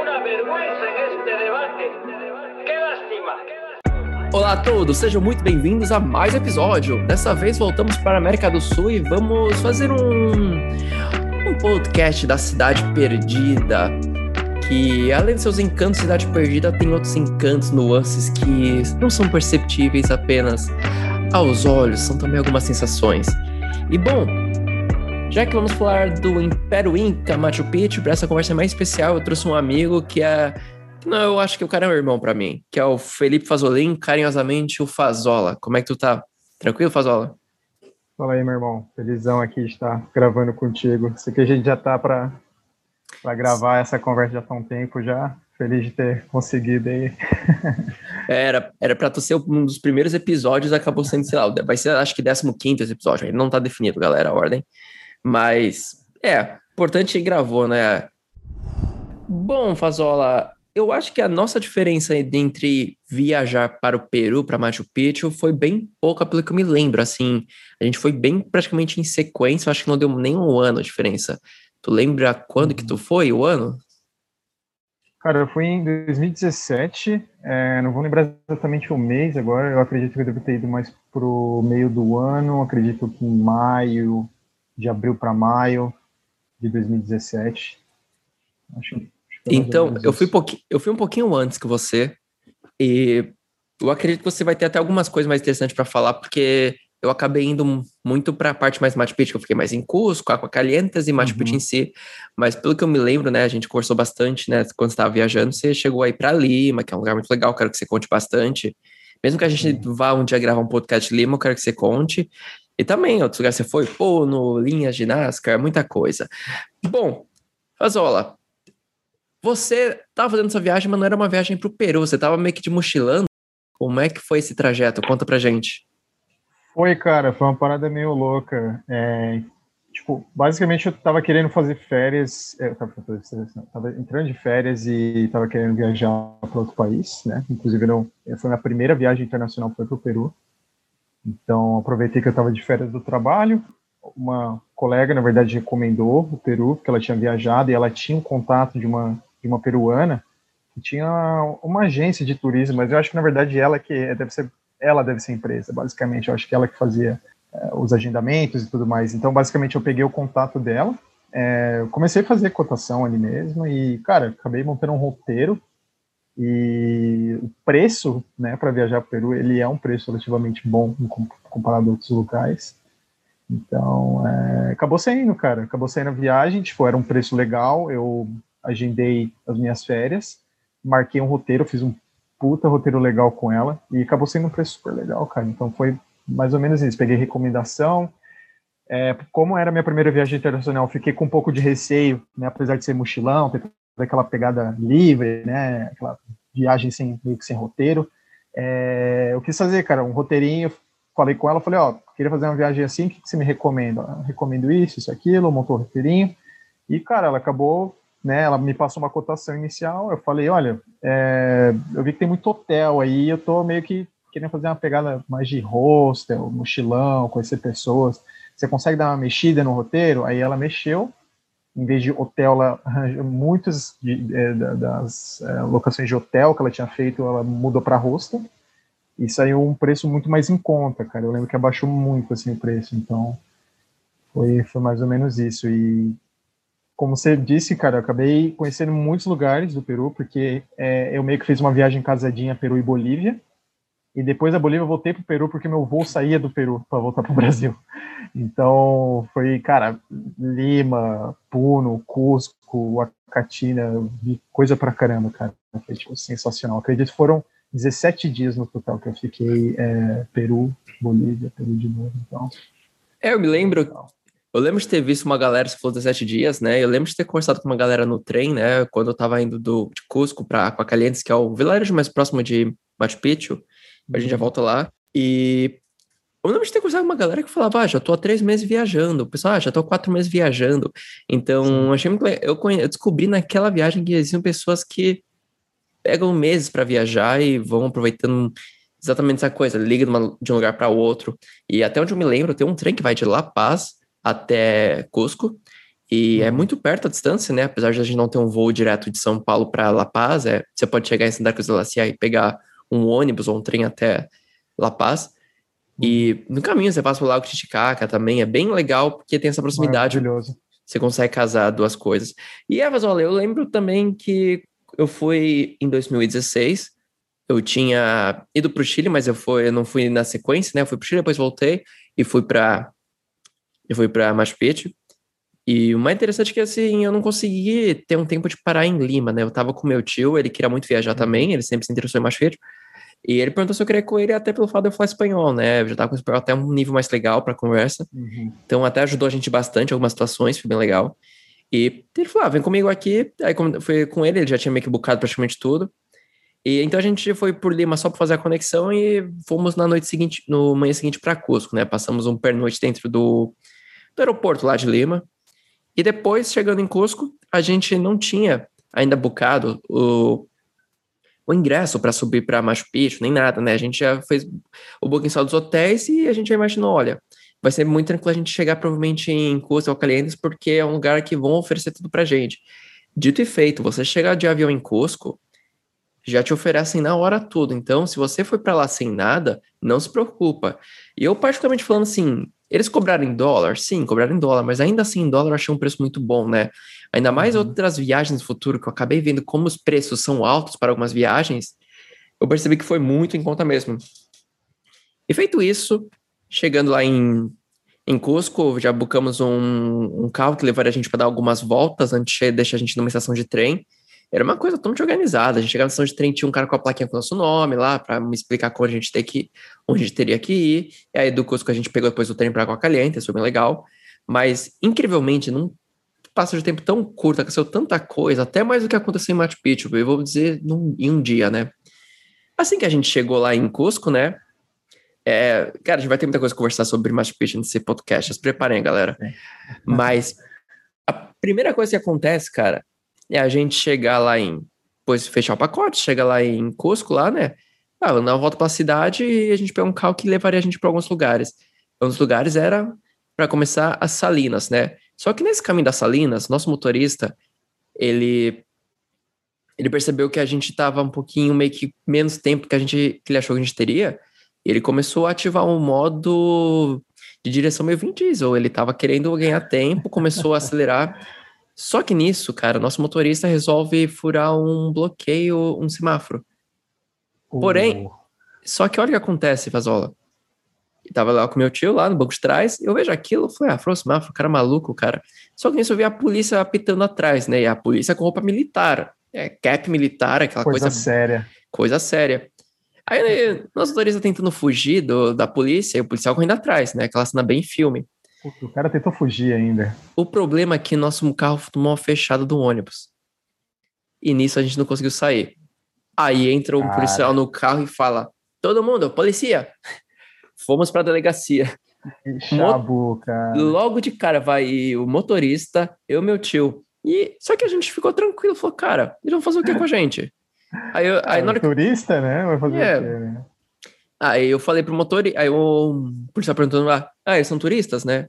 una vergüenza en este debate. ¡Qué lástima! Olá a todos, sejam muito bem-vindos a mais um episódio. Dessa vez voltamos para a América do Sul e vamos fazer um, um podcast da Cidade Perdida. Que além de seus encantos, Cidade Perdida tem outros encantos, nuances que não são perceptíveis apenas aos olhos, são também algumas sensações. E bom, já que vamos falar do Império Inca Machu Picchu, para essa conversa mais especial, eu trouxe um amigo que é. Não, eu acho que o cara é um irmão para mim, que é o Felipe Fazolin, carinhosamente o Fazola. Como é que tu tá? Tranquilo, Fazola? Fala aí, meu irmão. Felizão aqui de estar gravando contigo. Sei que a gente já tá para gravar essa conversa já há um tempo já. Feliz de ter conseguido aí. Era, era pra tu ser um dos primeiros episódios, acabou sendo, sei lá, vai ser acho que 15 esse episódio, ainda não tá definido, galera, a ordem. Mas, é, importante gravou, né? Bom, Fazola, eu acho que a nossa diferença entre viajar para o Peru, para Machu Picchu, foi bem pouca, pelo que eu me lembro, assim. A gente foi bem praticamente em sequência, acho que não deu nem um ano a diferença. Tu lembra quando que tu foi, o ano? Cara, eu fui em 2017, é, não vou lembrar exatamente o mês agora, eu acredito que eu devo ter ido mais pro meio do ano, acredito que em maio, de abril para maio de 2017. Acho, acho então, eu fui, eu fui um pouquinho antes que você, e eu acredito que você vai ter até algumas coisas mais interessantes para falar, porque eu acabei indo muito para a parte mais Machu Picchu, eu fiquei mais em Cusco, Aquacalientas e Machu Picchu uhum. em si, mas pelo que eu me lembro, né, a gente conversou bastante, né, quando estava viajando, você chegou aí para Lima, que é um lugar muito legal, quero que você conte bastante, mesmo que a gente uhum. vá um dia gravar um podcast Lima, eu quero que você conte, e também outros lugares você foi, Pono, linhas de NASCAR, muita coisa. Bom, Fazola, você estava fazendo essa viagem, mas não era uma viagem para o Peru, você estava meio que de mochilando, como é que foi esse trajeto? Conta pra gente. Foi, cara, foi uma parada meio louca. É, tipo, basicamente eu tava querendo fazer férias, eu tava, tava entrando de férias e tava querendo viajar para outro país, né? Inclusive, não, foi minha primeira viagem internacional, foi para o Peru. Então, aproveitei que eu estava de férias do trabalho. Uma colega, na verdade, recomendou o Peru, porque ela tinha viajado e ela tinha um contato de uma, de uma peruana que tinha uma agência de turismo, mas eu acho que, na verdade, ela que deve ser ela deve ser empresa, basicamente. Eu acho que ela que fazia é, os agendamentos e tudo mais. Então, basicamente, eu peguei o contato dela, é, comecei a fazer cotação ali mesmo e, cara, acabei montando um roteiro e o preço, né, para viajar para o Peru, ele é um preço relativamente bom comparado a outros locais. Então, é, acabou saindo, cara. Acabou saindo a viagem, tipo, era um preço legal. Eu agendei as minhas férias, marquei um roteiro, fiz um puta roteiro legal com ela e acabou sendo um preço super legal, cara. Então foi mais ou menos isso. Peguei recomendação. É, como era minha primeira viagem internacional, fiquei com um pouco de receio, né? Apesar de ser mochilão, ter aquela pegada livre, né? Aquela viagem sem meio que sem roteiro. É, eu quis fazer, cara, um roteirinho. Falei com ela, falei, ó, queria fazer uma viagem assim, o que, você me recomenda? Eu recomendo isso, isso, aquilo, montou o roteirinho. E, cara, ela acabou né, ela me passou uma cotação inicial, eu falei, olha, é, eu vi que tem muito hotel aí, eu tô meio que querendo fazer uma pegada mais de hostel, mochilão, conhecer pessoas, você consegue dar uma mexida no roteiro? Aí ela mexeu, em vez de hotel, ela arranjou muitas de, é, das é, locações de hotel que ela tinha feito, ela mudou para hostel, e saiu um preço muito mais em conta, cara, eu lembro que abaixou muito, assim, o preço, então foi, foi mais ou menos isso, e como você disse, cara, eu acabei conhecendo muitos lugares do Peru, porque é, eu meio que fiz uma viagem casadinha Peru e Bolívia, e depois da Bolívia eu voltei para o Peru porque meu voo saía do Peru para voltar para o Brasil. Então foi, cara, Lima, Puno, Cusco, Acatina, coisa pra caramba, cara. Foi tipo, sensacional. Acredito que foram 17 dias no total que eu fiquei é, Peru, Bolívia, Peru de novo. Então, é, eu me lembro eu lembro de ter visto uma galera, se for 17 dias, né? Eu lembro de ter conversado com uma galera no trem, né? Quando eu tava indo do, de Cusco para Aquacalientes, que é o vilarejo mais próximo de Machu Picchu. A gente já volta lá. E eu lembro de ter conversado com uma galera que falava, ah, já tô há três meses viajando. O pessoal, ah, já tô há quatro meses viajando. Então, Sim. achei muito legal. Eu, conhe... eu descobri naquela viagem que existiam pessoas que pegam meses para viajar e vão aproveitando exatamente essa coisa, liga de, uma, de um lugar para outro. E até onde eu me lembro, tem um trem que vai de La Paz até Cusco. E é muito perto a distância, né? Apesar de a gente não ter um voo direto de São Paulo para La Paz, é, você pode chegar em Santa Cruz de la Sierra e pegar um ônibus ou um trem até La Paz. E no caminho você passa pelo Lago Titicaca também, é bem legal porque tem essa proximidade. Maravilhoso. Você consegue casar duas coisas. E Evas, olha, eu lembro também que eu fui em 2016, eu tinha ido para o Chile, mas eu, fui, eu não fui na sequência, né? Eu fui para o Chile, depois voltei e fui para eu fui para Machu Picchu. E o mais interessante é que, assim, eu não consegui ter um tempo de parar em Lima, né? Eu tava com meu tio, ele queria muito viajar uhum. também, ele sempre se interessou em Machu Picchu. E ele perguntou se eu queria com ele até pelo fato de eu falar espanhol, né? Eu já tava com o espanhol até um nível mais legal pra conversa. Uhum. Então até ajudou a gente bastante em algumas situações, foi bem legal. E ele falou, ah, vem comigo aqui. Aí foi com ele, ele já tinha meio que bucado praticamente tudo. E então a gente foi por Lima só para fazer a conexão e fomos na noite seguinte, no manhã seguinte para Cusco, né? Passamos um pernoite dentro do, do aeroporto lá de Lima. E depois, chegando em Cusco, a gente não tinha ainda bucado o, o ingresso para subir para Machu Picchu, nem nada, né? A gente já fez o booking só dos hotéis e a gente já imaginou, olha, vai ser muito tranquilo a gente chegar provavelmente em Cusco ou Calientes, porque é um lugar que vão oferecer tudo pra gente. Dito e feito, você chegar de avião em Cusco, já te oferecem na hora tudo. Então, se você foi para lá sem nada, não se preocupa. E eu, particularmente falando assim, eles cobraram em dólar? Sim, cobraram em dólar, mas ainda assim em dólar eu achei um preço muito bom, né? Ainda mais uhum. outras viagens no futuro que eu acabei vendo como os preços são altos para algumas viagens, eu percebi que foi muito em conta mesmo. E feito isso, chegando lá em, em Cusco, já buscamos um, um carro que levaria a gente para dar algumas voltas antes de deixar a gente numa estação de trem. Era uma coisa totalmente organizada. A gente chegava na estação de trem, tinha um cara com a plaquinha com o nosso nome lá, para me explicar onde a gente tem que onde a gente teria que ir. E aí do Cusco a gente pegou depois o trem para Água Caliente, isso foi bem legal. Mas, incrivelmente, num passo de tempo tão curto, aconteceu tanta coisa, até mais do que aconteceu em Machu Picchu, eu vou dizer num, em um dia, né? Assim que a gente chegou lá em Cusco, né? É, cara, a gente vai ter muita coisa a conversar sobre Machu Picchu nesse podcast, se preparem, galera. É. Mas a primeira coisa que acontece, cara, é a gente chegar lá em. Depois fechar o pacote, chega lá em Cusco, lá, né? Ah, dar uma volta para a cidade e a gente pegou um carro que levaria a gente para alguns lugares. Um dos lugares era, para começar, as Salinas, né? Só que nesse caminho das Salinas, nosso motorista, ele ele percebeu que a gente estava um pouquinho meio que menos tempo que a gente que ele achou que a gente teria. E ele começou a ativar um modo de direção meio Vin Diesel. Ele estava querendo ganhar tempo, começou a acelerar. Só que nisso, cara, nosso motorista resolve furar um bloqueio, um semáforo. Porém, só que olha o que acontece, Vazola. Tava lá com meu tio, lá no banco de trás, eu vejo aquilo, eu falei, ah, o semáforo, cara maluco, cara. Só que nisso eu vi a polícia apitando atrás, né? E a polícia com roupa militar. É, cap militar, aquela coisa... Coisa séria. Coisa séria. Aí, nosso motorista tentando fugir do, da polícia e o policial correndo atrás, né? Aquela cena bem filme. O cara tentou fugir ainda. O problema é que nosso carro tomou uma fechada do ônibus. E nisso a gente não conseguiu sair. Aí entra um cara. policial no carro e fala: Todo mundo, polícia! Fomos para a delegacia. Chabu, cara. Logo de cara vai o motorista, eu e meu tio. E só que a gente ficou tranquilo, falou, cara, eles vão fazer o que com a gente? Aí, eu, aí na hora turista, né? Vai fazer é. o quê, né? Aí eu falei pro motorista, aí o policial perguntando lá, ah, eles são turistas, né?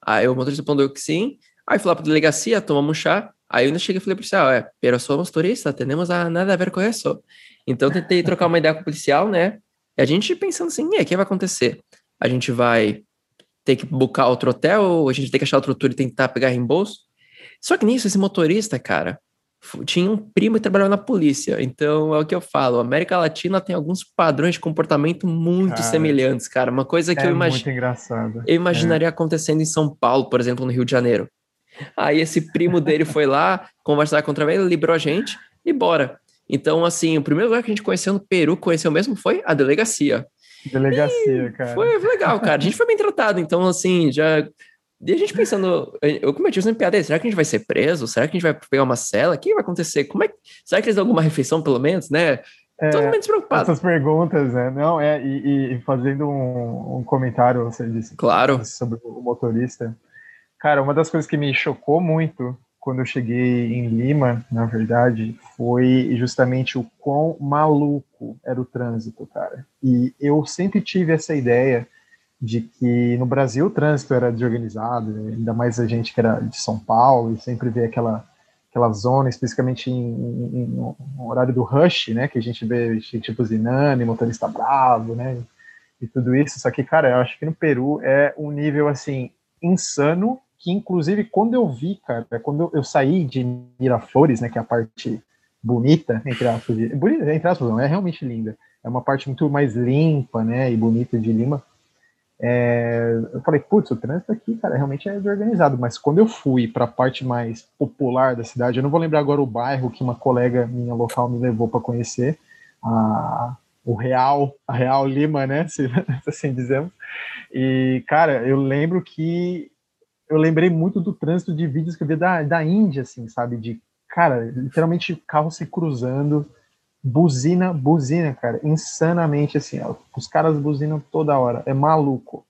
Aí o motorista respondeu que sim. Aí fui lá pra delegacia, tomamos um chá. Aí eu ainda cheguei e falei pro policial, é, pero somos turistas, temos nada a ver com isso. Então tentei trocar uma ideia com o policial, né? E a gente pensando assim, e aí, o que vai acontecer? A gente vai ter que buscar outro hotel, ou a gente tem que achar outro tour e tentar pegar reembolso? Só que nisso, esse motorista, cara, tinha um primo que trabalhava na polícia. Então é o que eu falo. A América Latina tem alguns padrões de comportamento muito cara, semelhantes, cara. Uma coisa que é eu imagino. Eu imaginaria é. acontecendo em São Paulo, por exemplo, no Rio de Janeiro. Aí esse primo dele foi lá conversar contra ele, liberou a gente e bora. Então, assim, o primeiro lugar que a gente conheceu no Peru, conheceu mesmo, foi a delegacia. Delegacia, e cara. Foi legal, cara. A gente foi bem tratado. Então, assim, já e a gente pensando, eu cometi sempre piada, será que a gente vai ser preso? Será que a gente vai pegar uma cela? O que vai acontecer? Como é será que eles dão alguma refeição, pelo menos, né? É, Todo mundo despreocupado. Essas perguntas, né? Não, é, e, e fazendo um, um, comentário, você disse claro. sobre o motorista. Cara, uma das coisas que me chocou muito quando eu cheguei em Lima, na verdade, foi justamente o quão maluco era o trânsito, cara. E eu sempre tive essa ideia de que no Brasil o trânsito era desorganizado, ainda mais a gente que era de São Paulo e sempre vê aquela aquela zona, especificamente em, em, no horário do rush, né, que a gente vê gente buzinando, motorista bravo, né, e tudo isso. Só que, cara, eu acho que no Peru é um nível assim insano que inclusive quando eu vi, cara, quando eu saí de Miraflores, né, que é a parte bonita, entre aspas, de, bonita, entre aspas, não, é realmente linda. É uma parte muito mais limpa, né, e bonita de Lima. É, eu falei, putz, o trânsito aqui, cara, realmente é desorganizado. Mas quando eu fui para a parte mais popular da cidade, eu não vou lembrar agora o bairro que uma colega minha local me levou para conhecer, a, o Real, a Real Lima, né, se assim dizemos. E, cara, eu lembro que eu lembrei muito do trânsito de vídeos que eu vi da, da Índia, assim, sabe? De, cara, literalmente carros se cruzando, buzina, buzina, cara, insanamente, assim, ó, os caras buzinam toda hora, é maluco.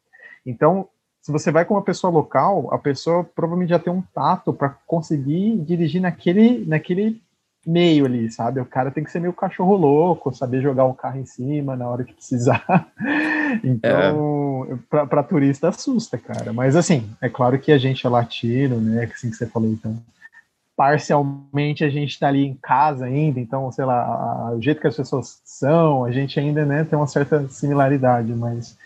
Então, se você vai com uma pessoa local, a pessoa provavelmente já tem um tato para conseguir dirigir naquele, naquele meio ali, sabe? O cara tem que ser meio cachorro louco, saber jogar o carro em cima na hora que precisar. então, é. para turista assusta, cara. Mas assim, é claro que a gente é latino, né? Assim que você falou, então. Parcialmente a gente está ali em casa ainda, então, sei lá, a, o jeito que as pessoas são, a gente ainda né, tem uma certa similaridade, mas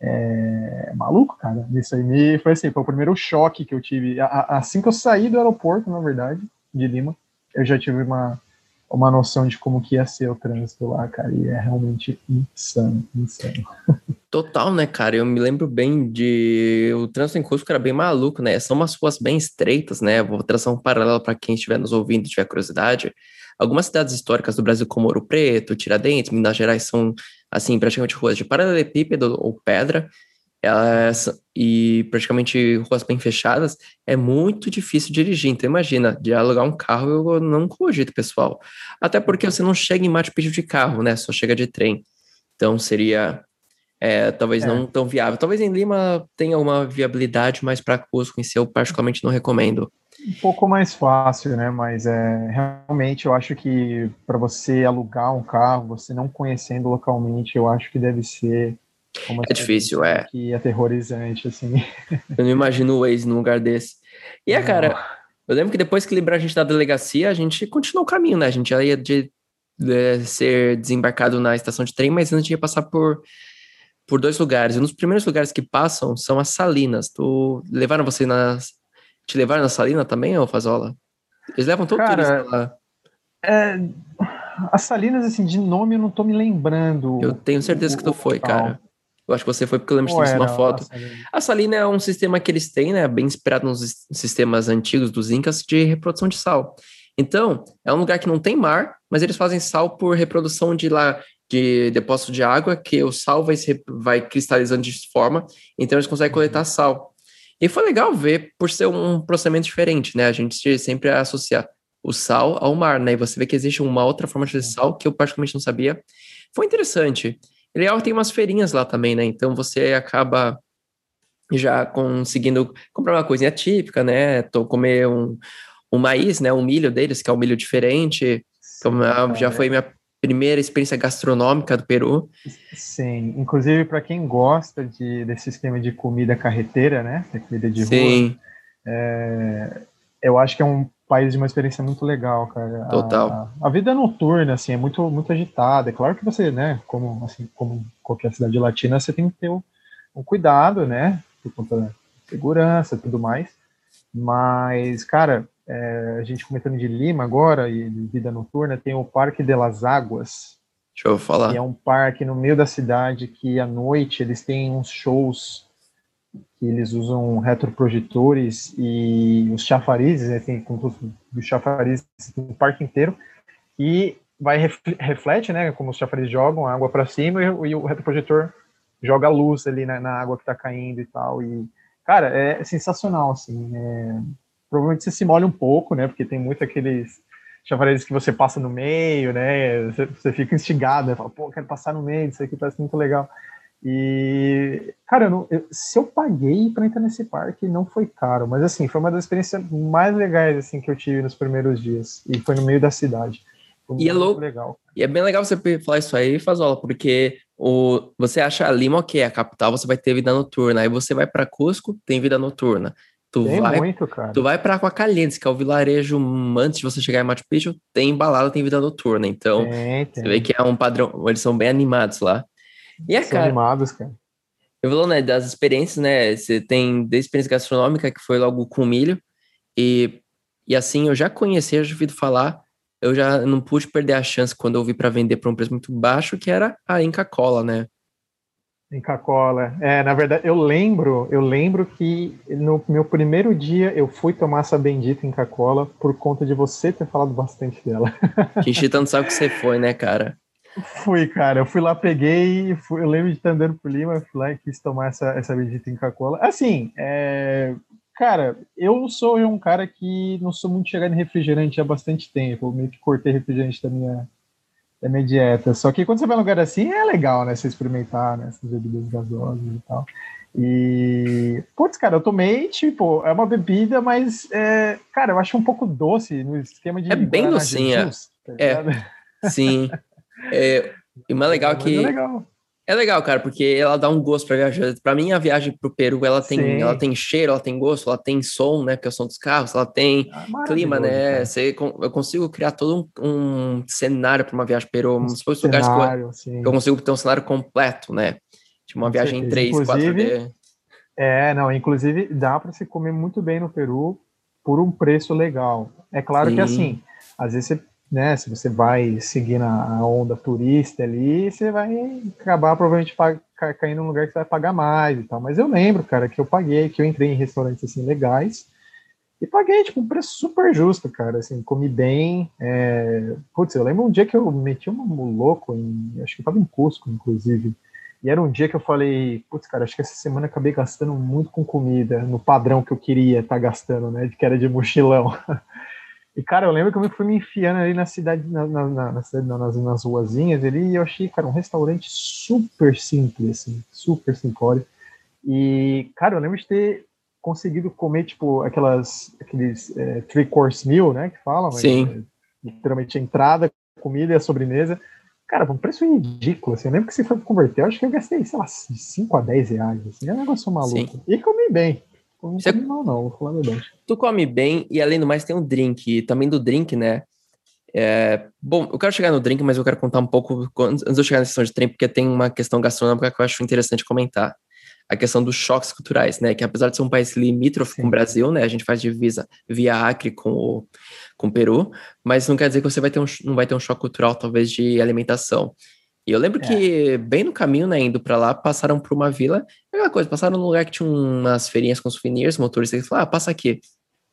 é, é maluco, cara. Isso aí me foi assim, foi o primeiro choque que eu tive. A, assim que eu saí do aeroporto, na verdade, de Lima, eu já tive uma, uma noção de como que ia ser o trânsito lá, cara, e é realmente insano, insano. Total, né, cara? Eu me lembro bem de. O trânsito em Cusco era bem maluco, né? São umas ruas bem estreitas, né? Vou traçar um paralelo para quem estiver nos ouvindo e tiver curiosidade. Algumas cidades históricas do Brasil, como Ouro Preto, Tiradentes, Minas Gerais, são, assim, praticamente ruas de paralelepípedo ou pedra, elas, e praticamente ruas bem fechadas, é muito difícil dirigir. Então, imagina, de alugar um carro eu não cogito, pessoal. Até porque você não chega em Machu Picchu de carro, né? Só chega de trem. Então, seria é, talvez é. não tão viável. Talvez em Lima tenha uma viabilidade, mas para Cusco em si eu particularmente não recomendo. Um pouco mais fácil, né? Mas é, realmente eu acho que para você alugar um carro, você não conhecendo localmente, eu acho que deve ser é difícil, é. Que aterrorizante, assim. Eu não imagino o Waze num lugar desse. E é, cara, eu lembro que depois que liberaram a gente da delegacia, a gente continuou o caminho, né? A gente já ia de, de ser desembarcado na estação de trem, mas antes ia passar por, por dois lugares. E nos primeiros lugares que passam são as salinas. Tu levaram você nas. Te levaram na salina também, ô Fazola? Eles levam todo Cara, lá. É, as salinas, assim, de nome eu não tô me lembrando. Eu tenho certeza que tu foi, cara. Eu acho que você foi porque eu lembro de ter uma foto. A salina é um sistema que eles têm, né? Bem inspirado nos sistemas antigos dos Incas de reprodução de sal. Então, é um lugar que não tem mar, mas eles fazem sal por reprodução de lá de depósito de água, que o sal vai, se, vai cristalizando de forma, então eles conseguem coletar uhum. sal. E foi legal ver, por ser um procedimento diferente, né? A gente sempre associa o sal ao mar, né? E você vê que existe uma outra forma de sal que eu particularmente não sabia. Foi interessante. E legal tem umas feirinhas lá também, né? Então você acaba já conseguindo comprar uma coisinha típica, né? Tô comer um, um maíz, né? Um milho deles, que é um milho diferente. Sim, então, já foi minha primeira experiência gastronômica do Peru. Sim, inclusive para quem gosta de, desse esquema de comida carreteira, né? Comida de Sim. rua. É, eu acho que é um país de uma experiência muito legal, cara. Total. A, a, vida noturna, assim, é muito, muito agitada. É claro que você, né, como, assim, como qualquer cidade latina, você tem que ter um, um cuidado, né, por conta da segurança e tudo mais. Mas, cara, é, a gente comentando de Lima agora e de vida noturna, tem o Parque de las Águas. Deixa eu falar. Que é um parque no meio da cidade que à noite eles têm uns shows que eles usam retroprojetores e os chafarizes, né, tem como os chafarizes no parque inteiro, e vai reflete, né, como os chafarizes jogam a água para cima e, e, o retroprojetor joga luz ali na, na água que está caindo e tal, e cara, é sensacional, assim, é, provavelmente você se molha um pouco, né, porque tem muito aqueles chafarizes que você passa no meio, né, você, você fica instigado, né, fala, pô, quero passar no meio, isso aqui parece muito legal, e, cara, eu não, eu, se eu paguei para entrar nesse parque, não foi caro, mas assim, foi uma das experiências mais legais assim que eu tive nos primeiros dias, e foi no meio da cidade. e é louco. Legal. E é bem legal você falar isso aí, Fazola, porque o, você acha Lima, ok, a capital, você vai ter vida noturna. Aí você vai para Cusco, tem vida noturna. Tu tem vai, muito, cara. Tu vai para Aquacalientes, que é o vilarejo antes de você chegar em Machu Picchu, tem balada, tem vida noturna. Então, tem, tem. você vê que é um padrão, eles são bem animados lá. E é, são cara, animados, cara. Eu falou, né, das experiências, né, você tem da experiência gastronômica, que foi logo com milho, e, e assim, eu já conheci, eu já ouvido falar, eu já não pude perder a chance quando eu vi para vender por um preço muito baixo, que era a Inca Cola, né? Inca Cola. É, na verdade, eu lembro, eu lembro que no meu primeiro dia eu fui tomar essa bendita Inca Cola por conta de você ter falado bastante dela. Que gente tanto sabe que você foi, né, cara? Fui, cara. Eu fui lá, peguei, fui, eu lembro de estar andando por Lima, fui lá e quis tomar essa, essa bendita Inca Cola. Assim, é, cara, eu sou um cara que não sou muito chegado em refrigerante há bastante tempo. Eu meio que cortei refrigerante da minha, da minha dieta. Só que quando você vai em um lugar assim, é legal, né? Você experimentar né, essas bebidas gasosas e tal. E, putz, cara, eu tomei, tipo, é uma bebida, mas, é, cara, eu acho um pouco doce no esquema de. É bem docinha. Tá é, sim. É, e mais legal é que. É legal. É legal, cara, porque ela dá um gosto para viajar. Para mim, a viagem pro Peru, ela tem, ela tem cheiro, ela tem gosto, ela tem som, né? Que é o som dos carros, ela tem ah, clima, né? Você, eu consigo criar todo um, um cenário para uma viagem pro Peru, um se fosse lugares que eu, eu, consigo ter um cenário completo, né? Tipo uma viagem em 3, inclusive, 4D. É, não, inclusive dá para se comer muito bem no Peru por um preço legal. É claro Sim. que assim, às vezes você né, se você vai seguir na onda turista ali, você vai acabar provavelmente caindo num lugar que você vai pagar mais e tal. Mas eu lembro, cara, que eu paguei, que eu entrei em restaurantes assim legais e paguei tipo um preço super justo, cara. Assim, comi bem. É... Putz, eu lembro um dia que eu meti um louco em, acho que tava em Cusco, inclusive. E era um dia que eu falei, putz, cara, acho que essa semana acabei gastando muito com comida, no padrão que eu queria estar tá gastando, né? Que era de mochilão. E, cara, eu lembro que eu fui me enfiando ali na cidade, na, na, na, nas, nas ruazinhas ali, e eu achei, cara, um restaurante super simples, assim, super simplório. E, cara, eu lembro de ter conseguido comer, tipo, aquelas, aqueles é, three-course meal, né, que falam. Sim. É, literalmente a entrada, comida e a sobremesa. Cara, um preço ridículo, assim. Eu lembro que se for converter, eu acho que eu gastei, sei lá, 5 a 10 reais, assim. É um negócio maluco. Sim. E comi bem. Não Você... mal, não, falar a verdade. Tu come bem e além do mais tem um drink. E também do drink, né? É... Bom, eu quero chegar no drink, mas eu quero contar um pouco antes de eu chegar na questão de drink, porque tem uma questão gastronômica que eu acho interessante comentar. A questão dos choques culturais, né? Que apesar de ser um país limítrofe Sim. com o Brasil, né? A gente faz divisa via Acre com o, com o Peru, mas não quer dizer que você vai ter um, não vai ter um choque cultural, talvez, de alimentação. E eu lembro é. que, bem no caminho, né, indo para lá, passaram por uma vila, aquela coisa, passaram num lugar que tinha umas feirinhas com souvenirs, motoristas que falaram, ah, passa aqui.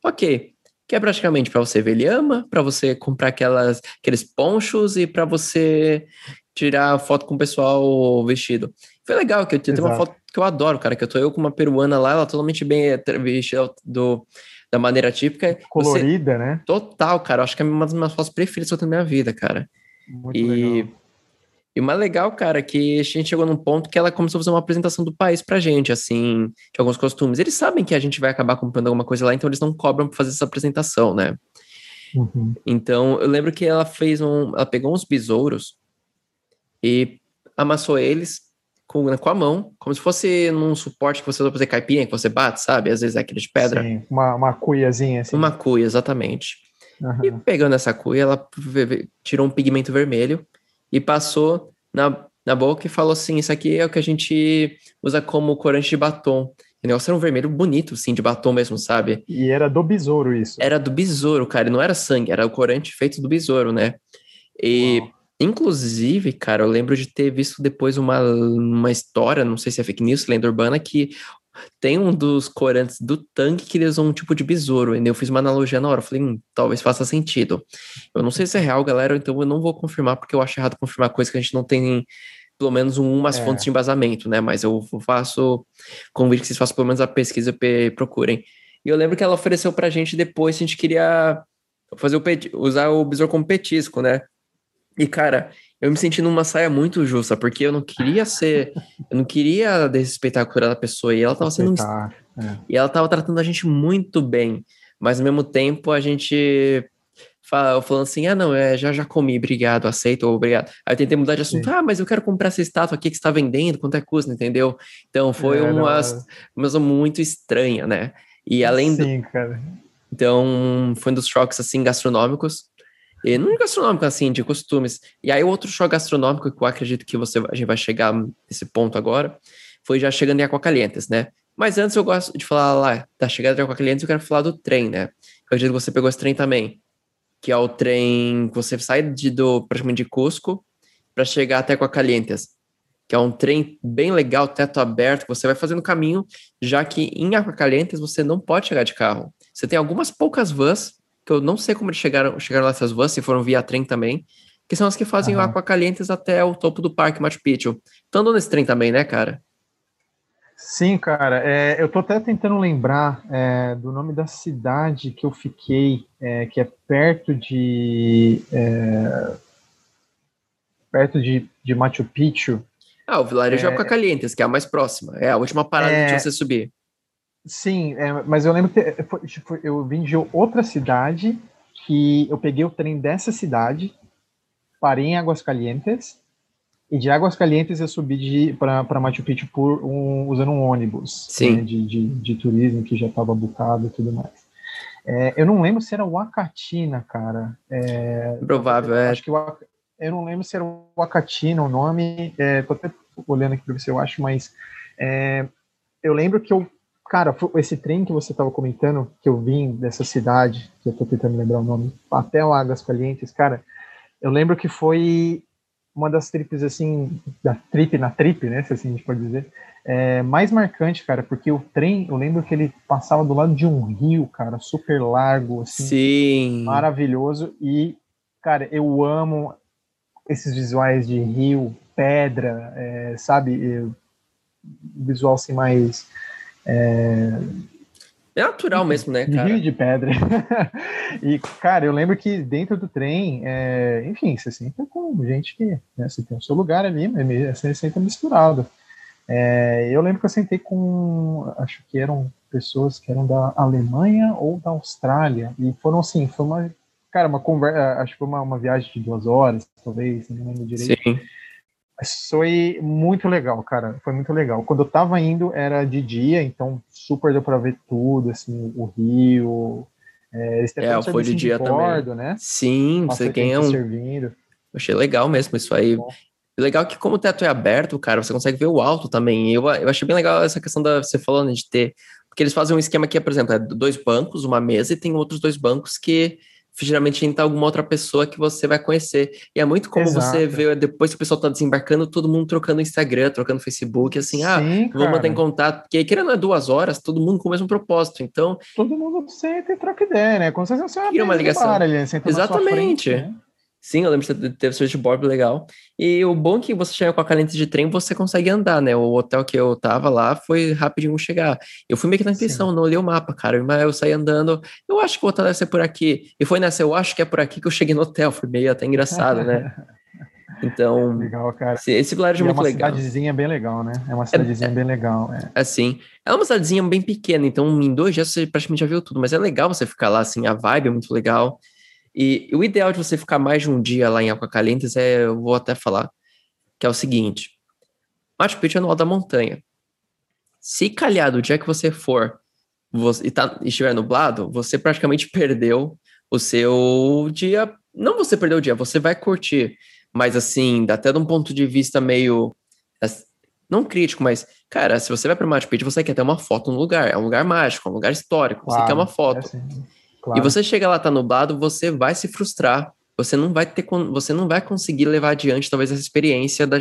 Ok. Que é praticamente para você ver lhama, para você comprar aquelas, aqueles ponchos e para você tirar foto com o pessoal vestido. Foi legal, que eu tenho uma foto que eu adoro, cara, que eu tô eu com uma peruana lá, ela totalmente bem vestida do, da maneira típica. Colorida, você, né? Total, cara. Eu acho que é uma das minhas fotos preferidas na minha vida, cara. Muito e legal. E o mais legal, cara, é que a gente chegou num ponto que ela começou a fazer uma apresentação do país pra gente, assim, de alguns costumes. Eles sabem que a gente vai acabar comprando alguma coisa lá, então eles não cobram pra fazer essa apresentação, né? Uhum. Então, eu lembro que ela fez um. Ela pegou uns besouros e amassou eles com, com a mão, como se fosse num suporte que você usa pra fazer caipinha, que você bate, sabe? Às vezes é aquele de pedra. Sim, uma, uma cuiazinha assim. Uma cuia, exatamente. Uhum. E pegando essa cuia, ela tirou um pigmento vermelho e passou na, na boca e falou assim: Isso aqui é o que a gente usa como corante de batom. O negócio era um vermelho bonito, assim, de batom mesmo, sabe? E era do besouro isso. Era do besouro, cara, e não era sangue, era o corante feito do besouro, né? E, Uau. inclusive, cara, eu lembro de ter visto depois uma, uma história, não sei se é fake news, lenda urbana, que tem um dos corantes do tanque que eles usam um tipo de besouro. E eu fiz uma analogia na hora. Falei, hum, talvez faça sentido. Eu não sei se é real, galera, então eu não vou confirmar, porque eu acho errado confirmar coisa que a gente não tem pelo menos umas é. fontes de embasamento, né? Mas eu faço convite que vocês façam pelo menos a pesquisa e procurem. E eu lembro que ela ofereceu pra gente depois se a gente queria fazer o usar o besouro como petisco, né? E, cara, eu me senti numa saia muito justa, porque eu não queria ser, eu não queria desrespeitar a cura da pessoa, e ela tava sendo. É. E ela tava tratando a gente muito bem, mas ao mesmo tempo a gente falando assim, ah, não, é, já, já comi, obrigado, aceito, obrigado. Aí eu tentei mudar de assunto, Sim. ah, mas eu quero comprar essa estátua aqui que está vendendo, quanto é custa, entendeu? Então foi é, uma coisa muito estranha, né? E além Sim, do... cara. Então, foi um dos choques, assim, gastronômicos. E não gastronômico, assim, de costumes. E aí, outro choque gastronômico, que eu acredito que você, a gente vai chegar nesse ponto agora, foi já chegando em Aquacalientes, né? Mas antes eu gosto de falar lá, da chegada de Aquacalientes, eu quero falar do trem, né? Eu acredito que você pegou esse trem também que é o trem que você sai de, do, praticamente de Cusco para chegar até Aquacalientes, que é um trem bem legal, teto aberto, você vai fazendo caminho, já que em Aquacalientes você não pode chegar de carro. Você tem algumas poucas vans, que eu não sei como eles chegaram, chegaram nessas vans, se foram via trem também, que são as que fazem uhum. o Aquacalientes até o topo do Parque Machu Picchu. Estão andando nesse trem também, né, cara? Sim, cara. É, eu tô até tentando lembrar é, do nome da cidade que eu fiquei, é, que é perto de. É, perto de, de Machu Picchu. Ah, o vilarejo é Calientes, que é a mais próxima. É a última parada é, de você subir. Sim, é, mas eu lembro que foi, eu vim de outra cidade que eu peguei o trem dessa cidade, parei em Águas Calientes e de Águas Calientes eu subi para Machu Picchu por um, usando um ônibus né, de, de, de, turismo que já estava bucado e tudo mais. É, eu não lembro se era Wakatina, cara. É, Provável, é. Acho que o, eu não lembro se era Wakatina o nome. É, tô até olhando aqui para ver se eu acho, mas é, eu lembro que eu, cara, esse trem que você estava comentando, que eu vim dessa cidade, que eu tô tentando lembrar o nome, até o Águas Calientes, cara, eu lembro que foi uma das trips, assim, da trip na trip, né, se assim a gente pode dizer, é, mais marcante, cara, porque o trem, eu lembro que ele passava do lado de um rio, cara, super largo, assim, Sim. maravilhoso, e, cara, eu amo esses visuais de rio, pedra, é, sabe, visual, assim, mais... É, é natural mesmo, né, cara? Rio de pedra. e, cara, eu lembro que dentro do trem, é, enfim, você senta com gente que, né, você tem o seu lugar ali, mas você senta misturado. É, eu lembro que eu sentei com, acho que eram pessoas que eram da Alemanha ou da Austrália, e foram assim, foi uma, cara, uma conversa, acho que foi uma, uma viagem de duas horas, talvez, não lembro direito. Sim. Foi muito legal, cara. Foi muito legal. Quando eu tava indo era de dia, então super deu para ver tudo, assim, o rio. É, é foi de dia de bordo, também. Né? Sim, você ganha um. Servindo. Achei legal mesmo isso aí. Bom. Legal que como o teto é aberto, cara, você consegue ver o alto também. Eu, eu achei bem legal essa questão da você falando de ter, porque eles fazem um esquema que, por exemplo, é dois bancos, uma mesa e tem outros dois bancos que geralmente entra alguma outra pessoa que você vai conhecer. E é muito como Exato. você vê, depois que o pessoal tá desembarcando, todo mundo trocando Instagram, trocando Facebook, assim, ah, Sim, ah, vamos manter em contato, porque querendo é duas horas, todo mundo com o mesmo propósito, então... Todo mundo senta e troca ideia, né? Como se fosse uma, uma ligação. Bar, ali, Exatamente. Frente, né? Sim, eu lembro que teve switchboard legal. E o bom é que você chega com a calente de trem, você consegue andar, né? O hotel que eu tava lá foi rapidinho chegar. Eu fui meio que na intuição, não olhei o mapa, cara. Mas eu saí andando. Eu acho que o hotel deve ser por aqui. E foi nessa, eu acho que é por aqui que eu cheguei no hotel. Foi meio até engraçado, né? Então, legal, cara. esse vilarejo é muito legal. É uma cidadezinha bem legal, né? É uma cidadezinha é, bem legal. É. Assim, é uma cidadezinha bem pequena, então em dois dias você praticamente já viu tudo, mas é legal você ficar lá, assim, a vibe é muito legal. E o ideal de você ficar mais de um dia lá em Aquacalientes é, eu vou até falar, que é o seguinte: Machu Picchu é no alto da montanha. Se calhar do dia que você for você, e tá, estiver nublado, você praticamente perdeu o seu dia. Não você perdeu o dia, você vai curtir. Mas assim, até de um ponto de vista meio. Não crítico, mas, cara, se você vai para Machu Picchu, você quer ter uma foto no lugar. É um lugar mágico, é um lugar histórico. Claro, você quer uma foto. É assim. Claro. E você chega lá, tá nublado, você vai se frustrar. Você não vai ter, você não vai conseguir levar adiante talvez essa experiência da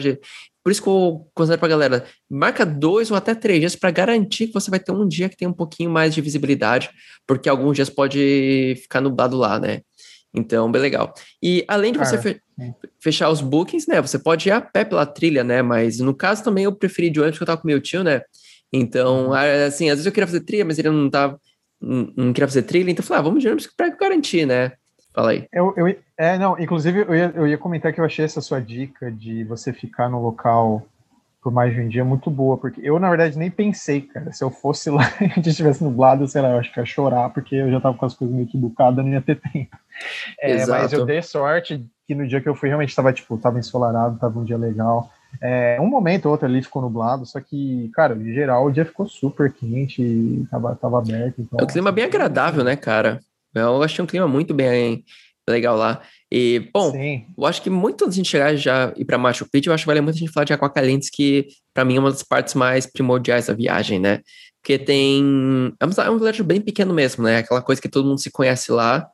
por isso que eu considero pra galera, marca dois ou até três dias para garantir que você vai ter um dia que tem um pouquinho mais de visibilidade, porque alguns dias pode ficar nublado lá, né? Então, bem legal. E além de você fe fechar os bookings, né? Você pode ir a pé pela trilha, né? Mas no caso também eu preferi de ônibus porque eu tava com meu tio, né? Então, uhum. assim, às vezes eu queria fazer trilha, mas ele não tava não, queria fazer trilha, então eu falei, ah, vamos de ônibus para garantir, né? Fala aí. Eu, eu, é, não, inclusive eu ia, eu ia comentar que eu achei essa sua dica de você ficar no local por mais de um dia muito boa, porque eu, na verdade, nem pensei, cara, se eu fosse lá e a gente estivesse nublado, sei lá, eu acho que ia chorar, porque eu já tava com as coisas meio que bucadas, não ia ter tempo. É, mas eu dei sorte que no dia que eu fui realmente estava tipo, tava ensolarado, tava um dia legal. É, um momento ou outro ali ficou nublado, só que, cara, em geral o dia ficou super quente, tava, tava aberto. Então, é um clima bem agradável, né, cara? Eu achei um clima muito bem legal lá. E, bom, Sim. eu acho que muito antes de a gente chegar já ir para Machu Picchu, eu acho que vale muito a gente falar de Aquacalentes, que para mim é uma das partes mais primordiais da viagem, né? Porque tem. É um vilarejo bem pequeno mesmo, né? Aquela coisa que todo mundo se conhece lá.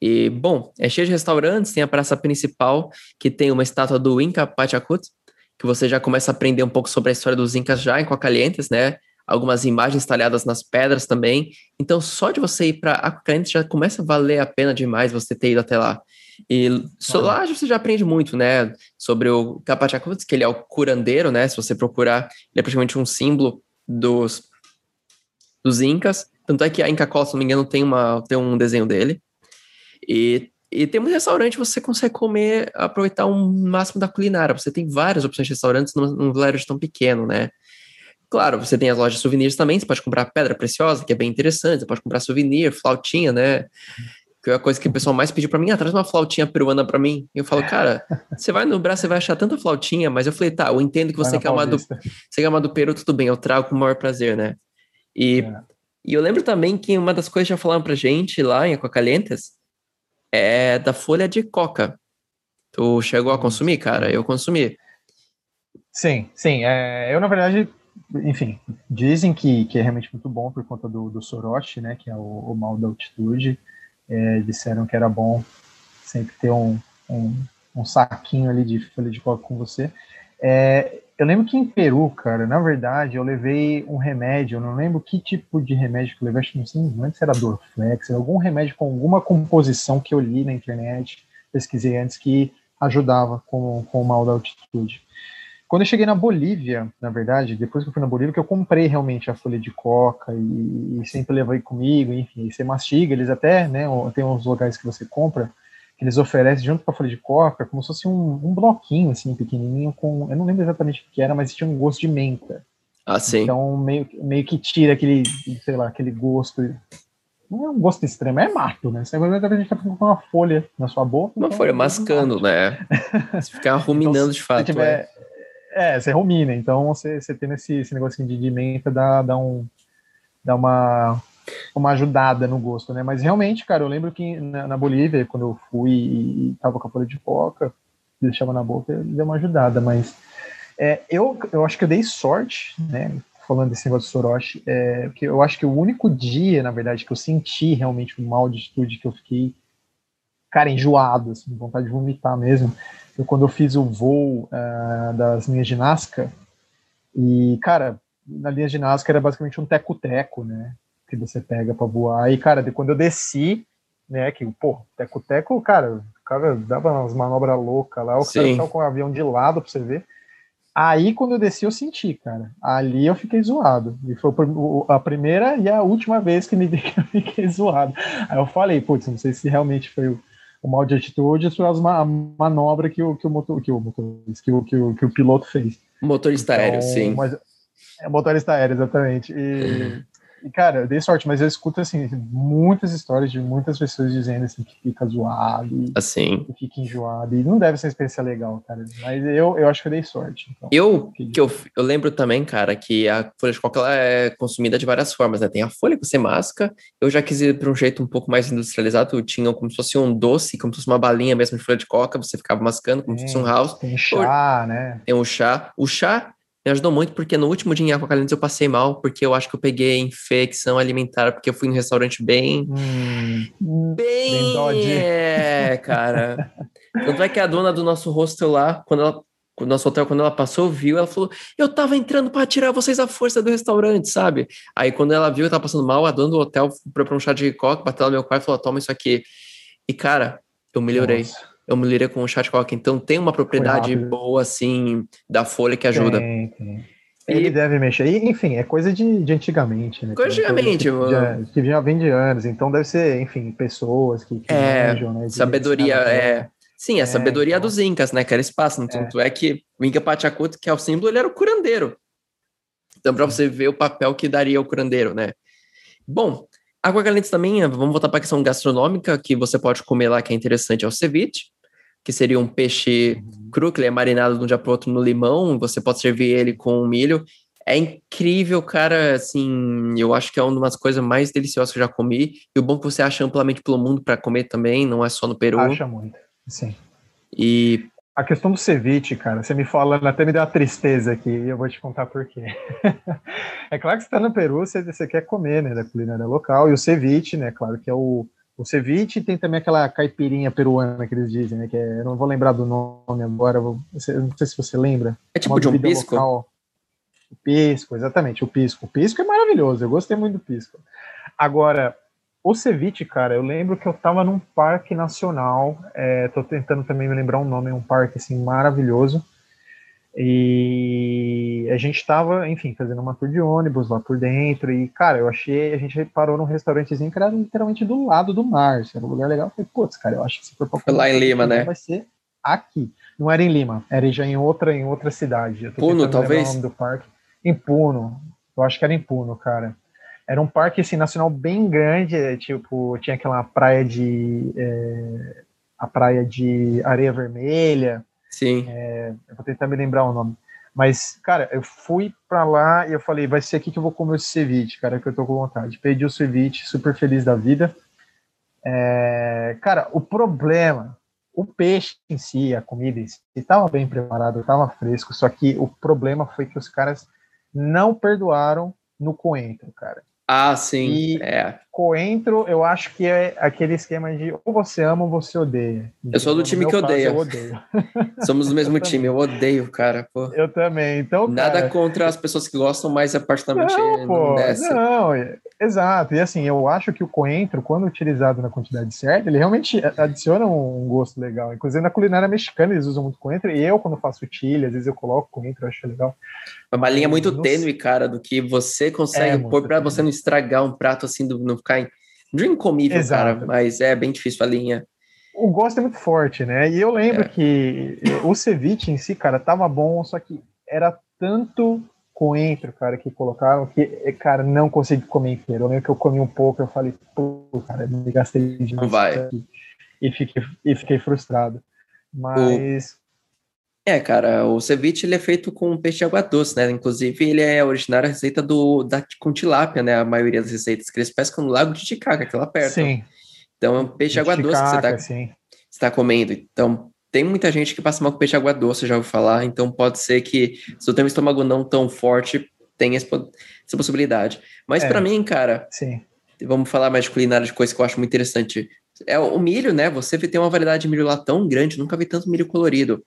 E, bom, é cheio de restaurantes, tem a praça principal, que tem uma estátua do Inca Pachacuti, que você já começa a aprender um pouco sobre a história dos Incas já em Coacalientes, né? Algumas imagens talhadas nas pedras também. Então, só de você ir para Aquacalientes já começa a valer a pena demais você ter ido até lá. E lá você já aprende muito, né? Sobre o Capachacuts, que ele é o curandeiro, né? Se você procurar, ele é praticamente um símbolo dos, dos Incas. Tanto é que a Inca Cola, se não me engano, tem, uma, tem um desenho dele. E e tem um restaurante você consegue comer, aproveitar o um máximo da culinária. Você tem várias opções de restaurantes num, num vilarejo tão pequeno, né? Claro, você tem as lojas de souvenirs também, você pode comprar pedra preciosa, que é bem interessante, você pode comprar souvenir, flautinha, né? Que é a coisa que o pessoal mais pediu para mim, ah, traz uma flautinha peruana para mim. E eu falo, cara, você vai no Brasil, você vai achar tanta flautinha, mas eu falei, tá, eu entendo que você quer uma do, você quer uma do Peru, tudo bem, eu trago com o maior prazer, né? E, é. e eu lembro também que uma das coisas que já falaram pra gente lá em Aquacalientes é da folha de coca. Tu chegou a consumir, cara? Eu consumi. Sim, sim. É, eu, na verdade, enfim, dizem que, que é realmente muito bom por conta do, do Soroche, né, que é o, o mal da altitude. É, disseram que era bom sempre ter um, um, um, saquinho ali de folha de coca com você. É, eu lembro que em Peru, cara, na verdade, eu levei um remédio, eu não lembro que tipo de remédio que eu levei, acho que não sei, se era Dorflex, algum remédio com alguma composição que eu li na internet, pesquisei antes, que ajudava com, com o mal da altitude. Quando eu cheguei na Bolívia, na verdade, depois que eu fui na Bolívia, que eu comprei realmente a folha de coca e, e sempre levei comigo, enfim, você mastiga, eles até, né, tem uns lugares que você compra, que eles oferecem junto com a folha de coca, como se fosse um, um bloquinho, assim, pequenininho, com, eu não lembro exatamente o que era, mas tinha um gosto de menta. Ah, sim. Então, meio, meio que tira aquele, sei lá, aquele gosto, não é um gosto extremo, é mato, né? Você vai a gente tá com uma folha na sua boca. Uma então, folha mascando, né? Você ficar ruminando então, de fato. Tiver, é. é. você rumina, então você, você tendo esse, esse negocinho de, de menta dá, dá, um, dá uma uma ajudada no gosto, né? Mas realmente, cara, eu lembro que na, na Bolívia, quando eu fui e tava com a folha de coca, deixava na boca, deu uma ajudada, mas é, eu, eu acho que eu dei sorte, né? Falando desse negócio do Soroshi, é, que eu acho que o único dia, na verdade, que eu senti realmente um mal de estude, que eu fiquei, cara, enjoado, assim, vontade de vomitar mesmo, foi quando eu fiz o voo uh, das linhas de e, cara, na linha de Nazca era basicamente um teco-teco, né? Que você pega para voar. E, cara, de, quando eu desci, né, que, pô, teco-teco, cara, o cara dava umas manobras loucas lá, o Sim. cara com o avião de lado pra você ver. Aí, quando eu desci, eu senti, cara. Ali eu fiquei zoado. E foi a primeira e a última vez que, me, que eu fiquei zoado. Aí eu falei, putz, não sei se realmente foi o, o mal de atitude ou se foi a manobra que o, que o motor, que o, que o, que o, que o piloto fez. Motorista então, aéreo, sim. Mas, é motorista aéreo, exatamente. E, e, cara, eu dei sorte, mas eu escuto, assim, muitas histórias de muitas pessoas dizendo, assim, que fica zoado. Assim. Que fica enjoado. E não deve ser uma experiência legal, cara. Mas eu, eu acho que eu dei sorte. Então, eu, que eu, eu lembro também, cara, que a folha de coca ela é consumida de várias formas, né? Tem a folha que você masca. Eu já quis ir para um jeito um pouco mais industrializado. Tinha como se fosse um doce, como se fosse uma balinha mesmo de folha de coca. Você ficava mascando, como se fosse um house. Tem chá, né? Tem um chá. O chá me ajudou muito porque no último dia em Aquacalientes eu passei mal, porque eu acho que eu peguei infecção alimentar, porque eu fui no restaurante bem. Hum, bem. bem é, cara. Tanto é que a dona do nosso hostel lá, quando ela. O nosso hotel, quando ela passou, viu, ela falou: Eu tava entrando para tirar vocês à força do restaurante, sabe? Aí, quando ela viu que eu tava passando mal, a dona do hotel foi pra um chá de coca, bateu no meu quarto e falou: Toma isso aqui. E, cara, eu melhorei. Nossa eu me lirei com o chat coca. Então tem uma propriedade boa, assim, da folha que ajuda. Tem, tem. Ele e... deve mexer. E, enfim, é coisa de, de antigamente, né? Coisa de antigamente. Que, já, que já vem de anos. Então deve ser, enfim, pessoas que, que é, manjam, né? Sabedoria, é... Sim, a é, sabedoria então... dos incas, né? Que era espaço. Então, é. Tanto é que o Inca Pachacuti, que é o símbolo, ele era o curandeiro. Então, para você ver o papel que daria o curandeiro, né? Bom, Aguardientes também, vamos voltar para a questão gastronômica, que você pode comer lá, que é interessante, é o ceviche, que seria um peixe uhum. cru, que ele é marinado de um dia para outro no limão, você pode servir ele com milho. É incrível, cara, assim, eu acho que é uma das coisas mais deliciosas que eu já comi, e o bom é que você acha amplamente pelo mundo para comer também, não é só no Peru. Acha muito, sim. E a questão do ceviche, cara, você me fala, até me deu uma tristeza aqui, e eu vou te contar por quê. é claro que você está no Peru, você, você, quer comer, né, da culinária local, e o ceviche, né, claro que é o, o ceviche, tem também aquela caipirinha peruana que eles dizem, né, que é, eu não vou lembrar do nome agora, vou, não sei se você lembra. É tipo de um pisco? Local. O pisco, exatamente, o pisco. O pisco é maravilhoso, eu gostei muito do pisco. Agora, o ceviche, cara, eu lembro que eu tava num parque nacional, é, tô tentando também me lembrar um nome, um parque, assim, maravilhoso, e a gente tava, enfim, fazendo uma tour de ônibus lá por dentro, e, cara, eu achei, a gente parou num restaurantezinho que era literalmente do lado do mar, assim, era um lugar legal, eu falei, putz, cara, eu acho que se for pra Foi lá em Lima, né? Vai ser aqui. Não era em Lima, era já em outra, em outra cidade. Puno, talvez? O nome do parque. Em Puno, eu acho que era em Puno, cara. Era um parque assim, nacional bem grande, é, tipo, tinha aquela praia de. É, a praia de areia vermelha. Sim. É, eu vou tentar me lembrar o nome. Mas, cara, eu fui para lá e eu falei, vai ser aqui que eu vou comer o ceviche, cara, que eu tô com vontade. Pedi o ceviche, super feliz da vida. É, cara, o problema, o peixe em si, a comida em si, estava bem preparado, estava fresco, só que o problema foi que os caras não perdoaram no coentro, cara. Ah, sim. E é. Coentro, eu acho que é aquele esquema de ou você ama ou você odeia. Eu sou do time que caso, odeia. Eu odeio. Somos do mesmo time, eu odeio, cara. Pô. Eu também. Então, Nada cara... contra as pessoas que gostam, mas a particularmente não, pô, não, não, é, exato. E assim, eu acho que o coentro, quando utilizado na quantidade certa, ele realmente adiciona um gosto legal. Inclusive na culinária mexicana eles usam muito coentro, e eu, quando faço chile, às vezes eu coloco coentro, eu acho legal. É uma linha muito tênue, cara, do que você consegue é, pôr para você não estragar um prato assim, do, não ficar de incomível, Exato. cara, mas é bem difícil a linha. O gosto é muito forte, né? E eu lembro é. que o ceviche em si, cara, tava bom, só que era tanto coentro, cara, que colocaram, que, cara, não consegui comer inteiro. Eu lembro que eu comi um pouco, eu falei, pô, cara, me gastei demais. Não vai. E fiquei, e fiquei frustrado. Mas é, cara, o ceviche ele é feito com peixe de água doce, né? Inclusive, ele é originário da receita do, da, com tilápia, né? A maioria das receitas que eles pescam no Lago de Titicaca, que é lá perto. Sim. Então, é um peixe de água doce que você está tá comendo. Então, tem muita gente que passa mal com peixe de água doce, já ouviu falar. Então, pode ser que, se eu tenho um estômago não tão forte, tenha essa possibilidade. Mas, é. para mim, cara, Sim. vamos falar mais de culinária, de coisa que eu acho muito interessante. É o milho, né? Você tem uma variedade de milho lá tão grande, nunca vi tanto milho colorido.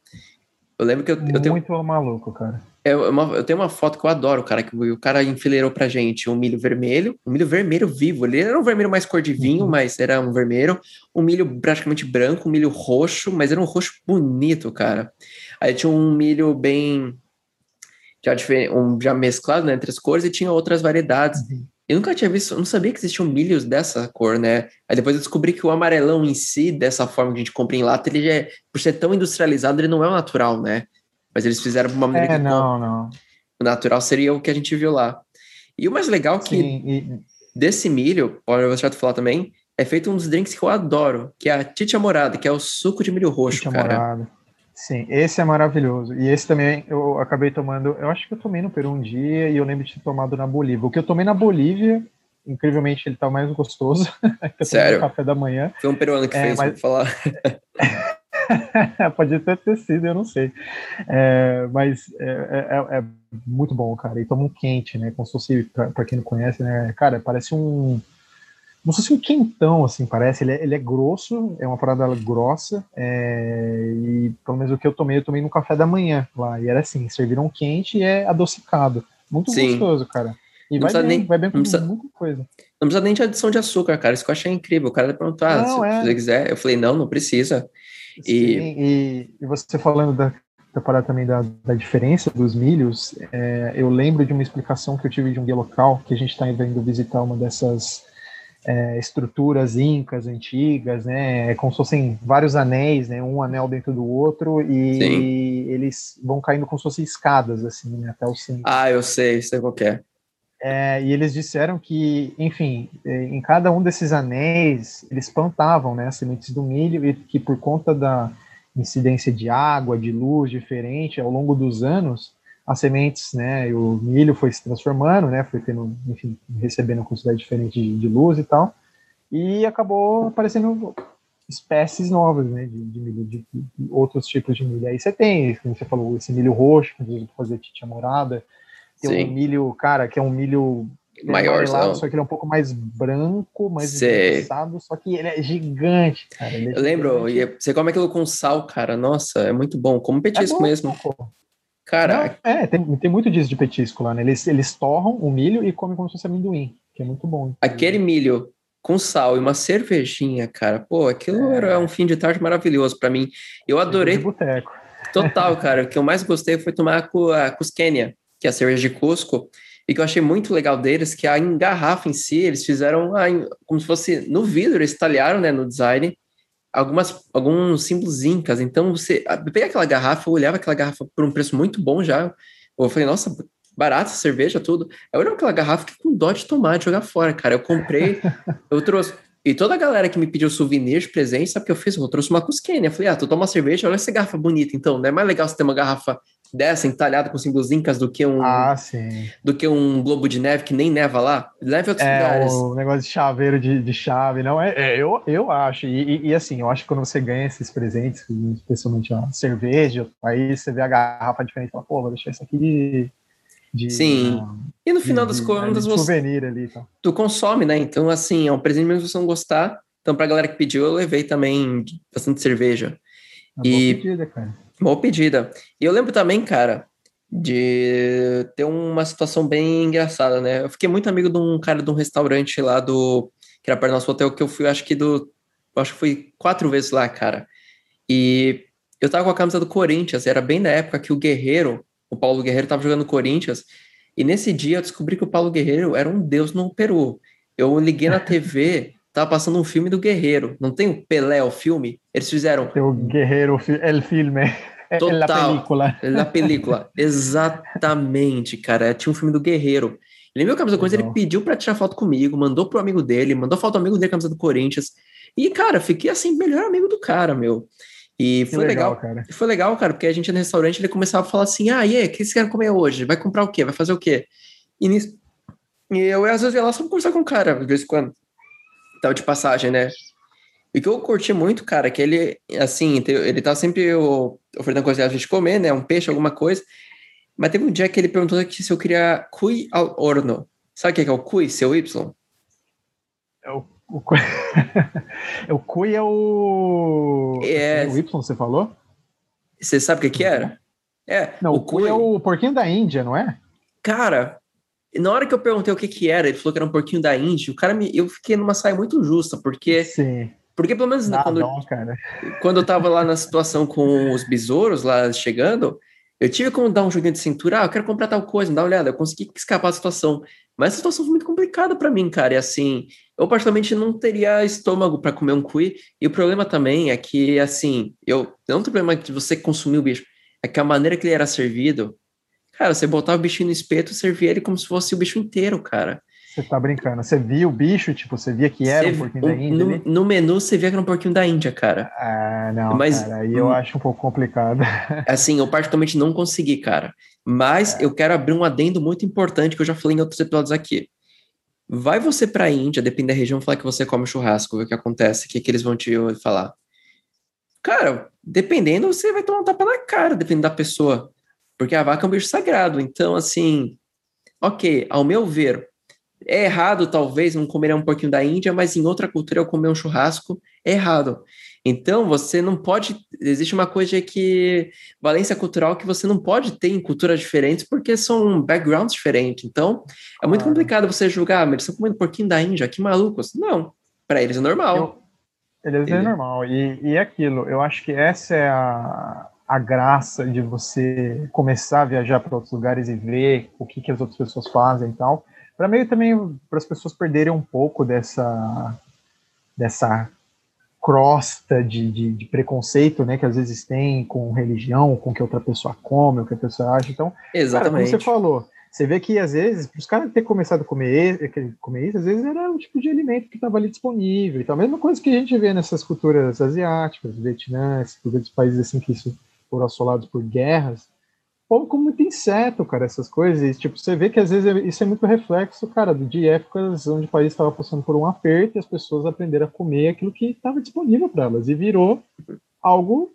Eu lembro que eu, eu tenho. Muito maluco, cara. É uma, eu tenho uma foto que eu adoro, cara, que o cara enfileirou pra gente um milho vermelho, um milho vermelho vivo. Ele era um vermelho mais cor de vinho, uhum. mas era um vermelho. Um milho praticamente branco, um milho roxo, mas era um roxo bonito, cara. Aí tinha um milho bem. Já, um, já mesclado né, entre as cores e tinha outras variedades. Uhum. Eu nunca tinha visto, eu não sabia que existiam milhos dessa cor, né? Aí depois eu descobri que o amarelão em si, dessa forma que a gente compra em lata, ele já é, por ser tão industrializado, ele não é o natural, né? Mas eles fizeram de uma maneira é, que não, não. o natural seria o que a gente viu lá. E o mais legal é que Sim, e... desse milho, pode eu vou falar também, é feito um dos drinks que eu adoro, que é a Titia Morada, que é o suco de milho roxo, Titia cara. Morada. Sim, esse é maravilhoso. E esse também eu acabei tomando. Eu acho que eu tomei no Peru um dia e eu lembro de ter tomado na Bolívia. O que eu tomei na Bolívia, incrivelmente, ele tá mais gostoso. Sério? café da manhã. Foi um peruano que é, fez, mas... falar. Pode até ter sido, eu não sei. É, mas é, é, é, muito bom, cara. E toma um quente, né? Como se fosse, para quem não conhece, né? Cara, parece um como se fosse um quentão, assim, parece. Ele é, ele é grosso, é uma parada grossa. É, e pelo menos o que eu tomei, eu tomei no café da manhã lá. E era assim: serviram quente e é adocicado. Muito Sim. gostoso, cara. E não vai bem, nem, vai bem com precisa, muita coisa. Não precisa nem de adição de açúcar, cara. Isso que eu achei incrível. O cara perguntou, ah, não, se é. você quiser. Eu falei, não, não precisa. Sim, e... e, e você falando da, da parada também da, da diferença dos milhos, é, eu lembro de uma explicação que eu tive de um guia local, que a gente está indo visitar uma dessas é, estruturas incas antigas, né? É como se fossem vários anéis, né? Um anel dentro do outro e eles vão caindo como se fossem escadas, assim, né? até o centro. Ah, eu sei, sei qual é. É, e eles disseram que, enfim, é, em cada um desses anéis, eles plantavam né, as sementes do milho e que por conta da incidência de água, de luz diferente, ao longo dos anos, as sementes, né, o milho foi se transformando, né, foi tendo, enfim, recebendo uma quantidade diferente de, de luz e tal, e acabou aparecendo espécies novas, né, de, de milho, de, de, outros tipos de milho. Aí você tem, como você falou, esse milho roxo, que fazer titia morada, tem Sim. um milho, cara, que é um milho maior, só que ele é um pouco mais branco, mais esbranquiçado, só que ele é gigante, cara. É Eu lembro, e você come aquilo com sal, cara, nossa, é muito bom, como petisco é bom, mesmo. Pô. Cara, Não, é, tem, tem muito disso de petisco lá, né? Eles, eles torram o milho e comem como se fosse amendoim, que é muito bom. Aquele milho com sal e uma cervejinha, cara. Pô, aquilo é. era um fim de tarde maravilhoso para mim. Eu adorei. Total, cara. O que eu mais gostei foi tomar a Cusquênia, que é a cerveja de Cusco. E que eu achei muito legal deles, que a garrafa em si, eles fizeram a, como se fosse no vidro, eles talharam, né, no design, algumas, alguns símbolos incas. Então, você pega aquela garrafa, eu olhava aquela garrafa por um preço muito bom já. Eu falei, nossa, barata, cerveja, tudo. Eu olhei aquela garrafa que com dó de tomar, de jogar fora, cara. Eu comprei, eu trouxe. E toda a galera que me pediu souvenir de presente, sabe o que eu fiz? Eu trouxe uma Cusquene. Eu falei, ah, tu toma cerveja, olha essa garrafa bonita, então. Não é mais legal você ter uma garrafa dessa, entalhada com símbolos incas, do que um. Ah. Do que um globo de neve que nem neva lá. Leve outros é, lugares. O negócio de chaveiro de, de chave, não é? é eu, eu acho. E, e, e, assim, eu acho que quando você ganha esses presentes, especialmente a cerveja, aí você vê a garrafa diferente e fala, pô, vou deixar isso aqui de de, Sim. Uh, e no final de, das contas, você. Souvenir ali, tá? Tu consome, né? Então, assim, é um presente mesmo se você não gostar. Então, pra galera que pediu, eu levei também bastante cerveja. Uma e... pedida, cara. Boa pedida. E eu lembro também, cara, de ter uma situação bem engraçada, né? Eu fiquei muito amigo de um cara de um restaurante lá do. que era perto do nosso hotel, que eu fui, acho que do. Acho que fui quatro vezes lá, cara. E eu tava com a camisa do Corinthians, era bem na época que o Guerreiro o Paulo Guerreiro estava jogando Corinthians, e nesse dia eu descobri que o Paulo Guerreiro era um deus no Peru. Eu liguei na TV, tava passando um filme do Guerreiro. Não tem o Pelé, o filme? Eles fizeram. O Guerreiro, el filme. Total. La película. La película. Exatamente, cara. Tinha um filme do Guerreiro. Ele viu a camisa do Corinthians, ele pediu para tirar foto comigo, mandou pro amigo dele, mandou foto do amigo dele, camisa do Corinthians. E, cara, fiquei assim, melhor amigo do cara, meu. E foi legal, legal, cara. Foi legal, cara, porque a gente no restaurante ele começava a falar assim: ah, e aí, o que vocês querem comer hoje? Vai comprar o quê? Vai fazer o quê? E, nisso, e eu às vezes ia lá só pra conversar com o cara, de vez em quando. Tava de passagem, né? E que eu curti muito, cara, que ele, assim, ele tá sempre oferecendo coisa pra gente comer, né? Um peixe, alguma coisa. Mas teve um dia que ele perguntou se eu queria cui al horno. Sabe o que é, que é o cui, seu Y? É o o, o Cui é o. É... é... O Y, você falou? Você sabe o que, que era? É. Não, o, Cui é o porquinho da Índia, não é? Cara, na hora que eu perguntei o que, que era, ele falou que era um porquinho da Índia. O cara me. Eu fiquei numa saia muito justa, porque. Sim. Porque pelo menos Dá quando, não, quando eu tava lá na situação com os besouros lá chegando, eu tive como dar um joguinho de cintura, ah, eu quero comprar tal coisa, dá uma olhada, eu consegui escapar da situação. Mas a situação foi muito complicada para mim, cara. E assim, eu particularmente não teria estômago para comer um cui. E o problema também é que, assim, eu não tem problema de você consumir o bicho. É que a maneira que ele era servido, cara, você botava o bichinho no espeto e servia ele como se fosse o bicho inteiro, cara. Você tá brincando. Você via o bicho, tipo, você via que era você, um porquinho da Índia? No, no, menu você via que era um porquinho da Índia, cara. Ah, não, Mas, cara, aí eu hum, acho um pouco complicado. Assim, eu particularmente não consegui, cara. Mas é. eu quero abrir um adendo muito importante que eu já falei em outros episódios aqui. Vai você pra Índia, depende da região, falar que você come churrasco, ver o que acontece, o que, que eles vão te falar. Cara, dependendo, você vai tomar um tapa na cara, dependendo da pessoa. Porque a vaca é um bicho sagrado. Então, assim, ok, ao meu ver, é errado, talvez, não comer um pouquinho da Índia, mas em outra cultura eu comer um churrasco é errado. Então, você não pode. Existe uma coisa que. Valência cultural que você não pode ter em culturas diferentes, porque são backgrounds diferentes. Então, é muito complicado você julgar, ah, mas eles estão comendo um pouquinho da Índia, que malucos. Não, para eles é normal. Eu, eles é normal. E, e é aquilo, eu acho que essa é a, a graça de você começar a viajar para outros lugares e ver o que, que as outras pessoas fazem e tal para meio também para as pessoas perderem um pouco dessa dessa crosta de, de, de, preconceito, né, que às vezes tem com religião, com o que outra pessoa come, o que a pessoa acha. Então, Exatamente. Cara, como você falou, você vê que às vezes, para os caras ter começado a comer, comer isso, às vezes era um tipo de alimento que estava ali disponível. Então, a mesma coisa que a gente vê nessas culturas asiáticas, Vietnã, esses países assim que foram assolados por guerras, povo como muito inseto, cara, essas coisas. E, tipo, você vê que às vezes isso é muito reflexo, cara, de épocas onde o país estava passando por um aperto e as pessoas aprenderam a comer aquilo que estava disponível para elas e virou algo,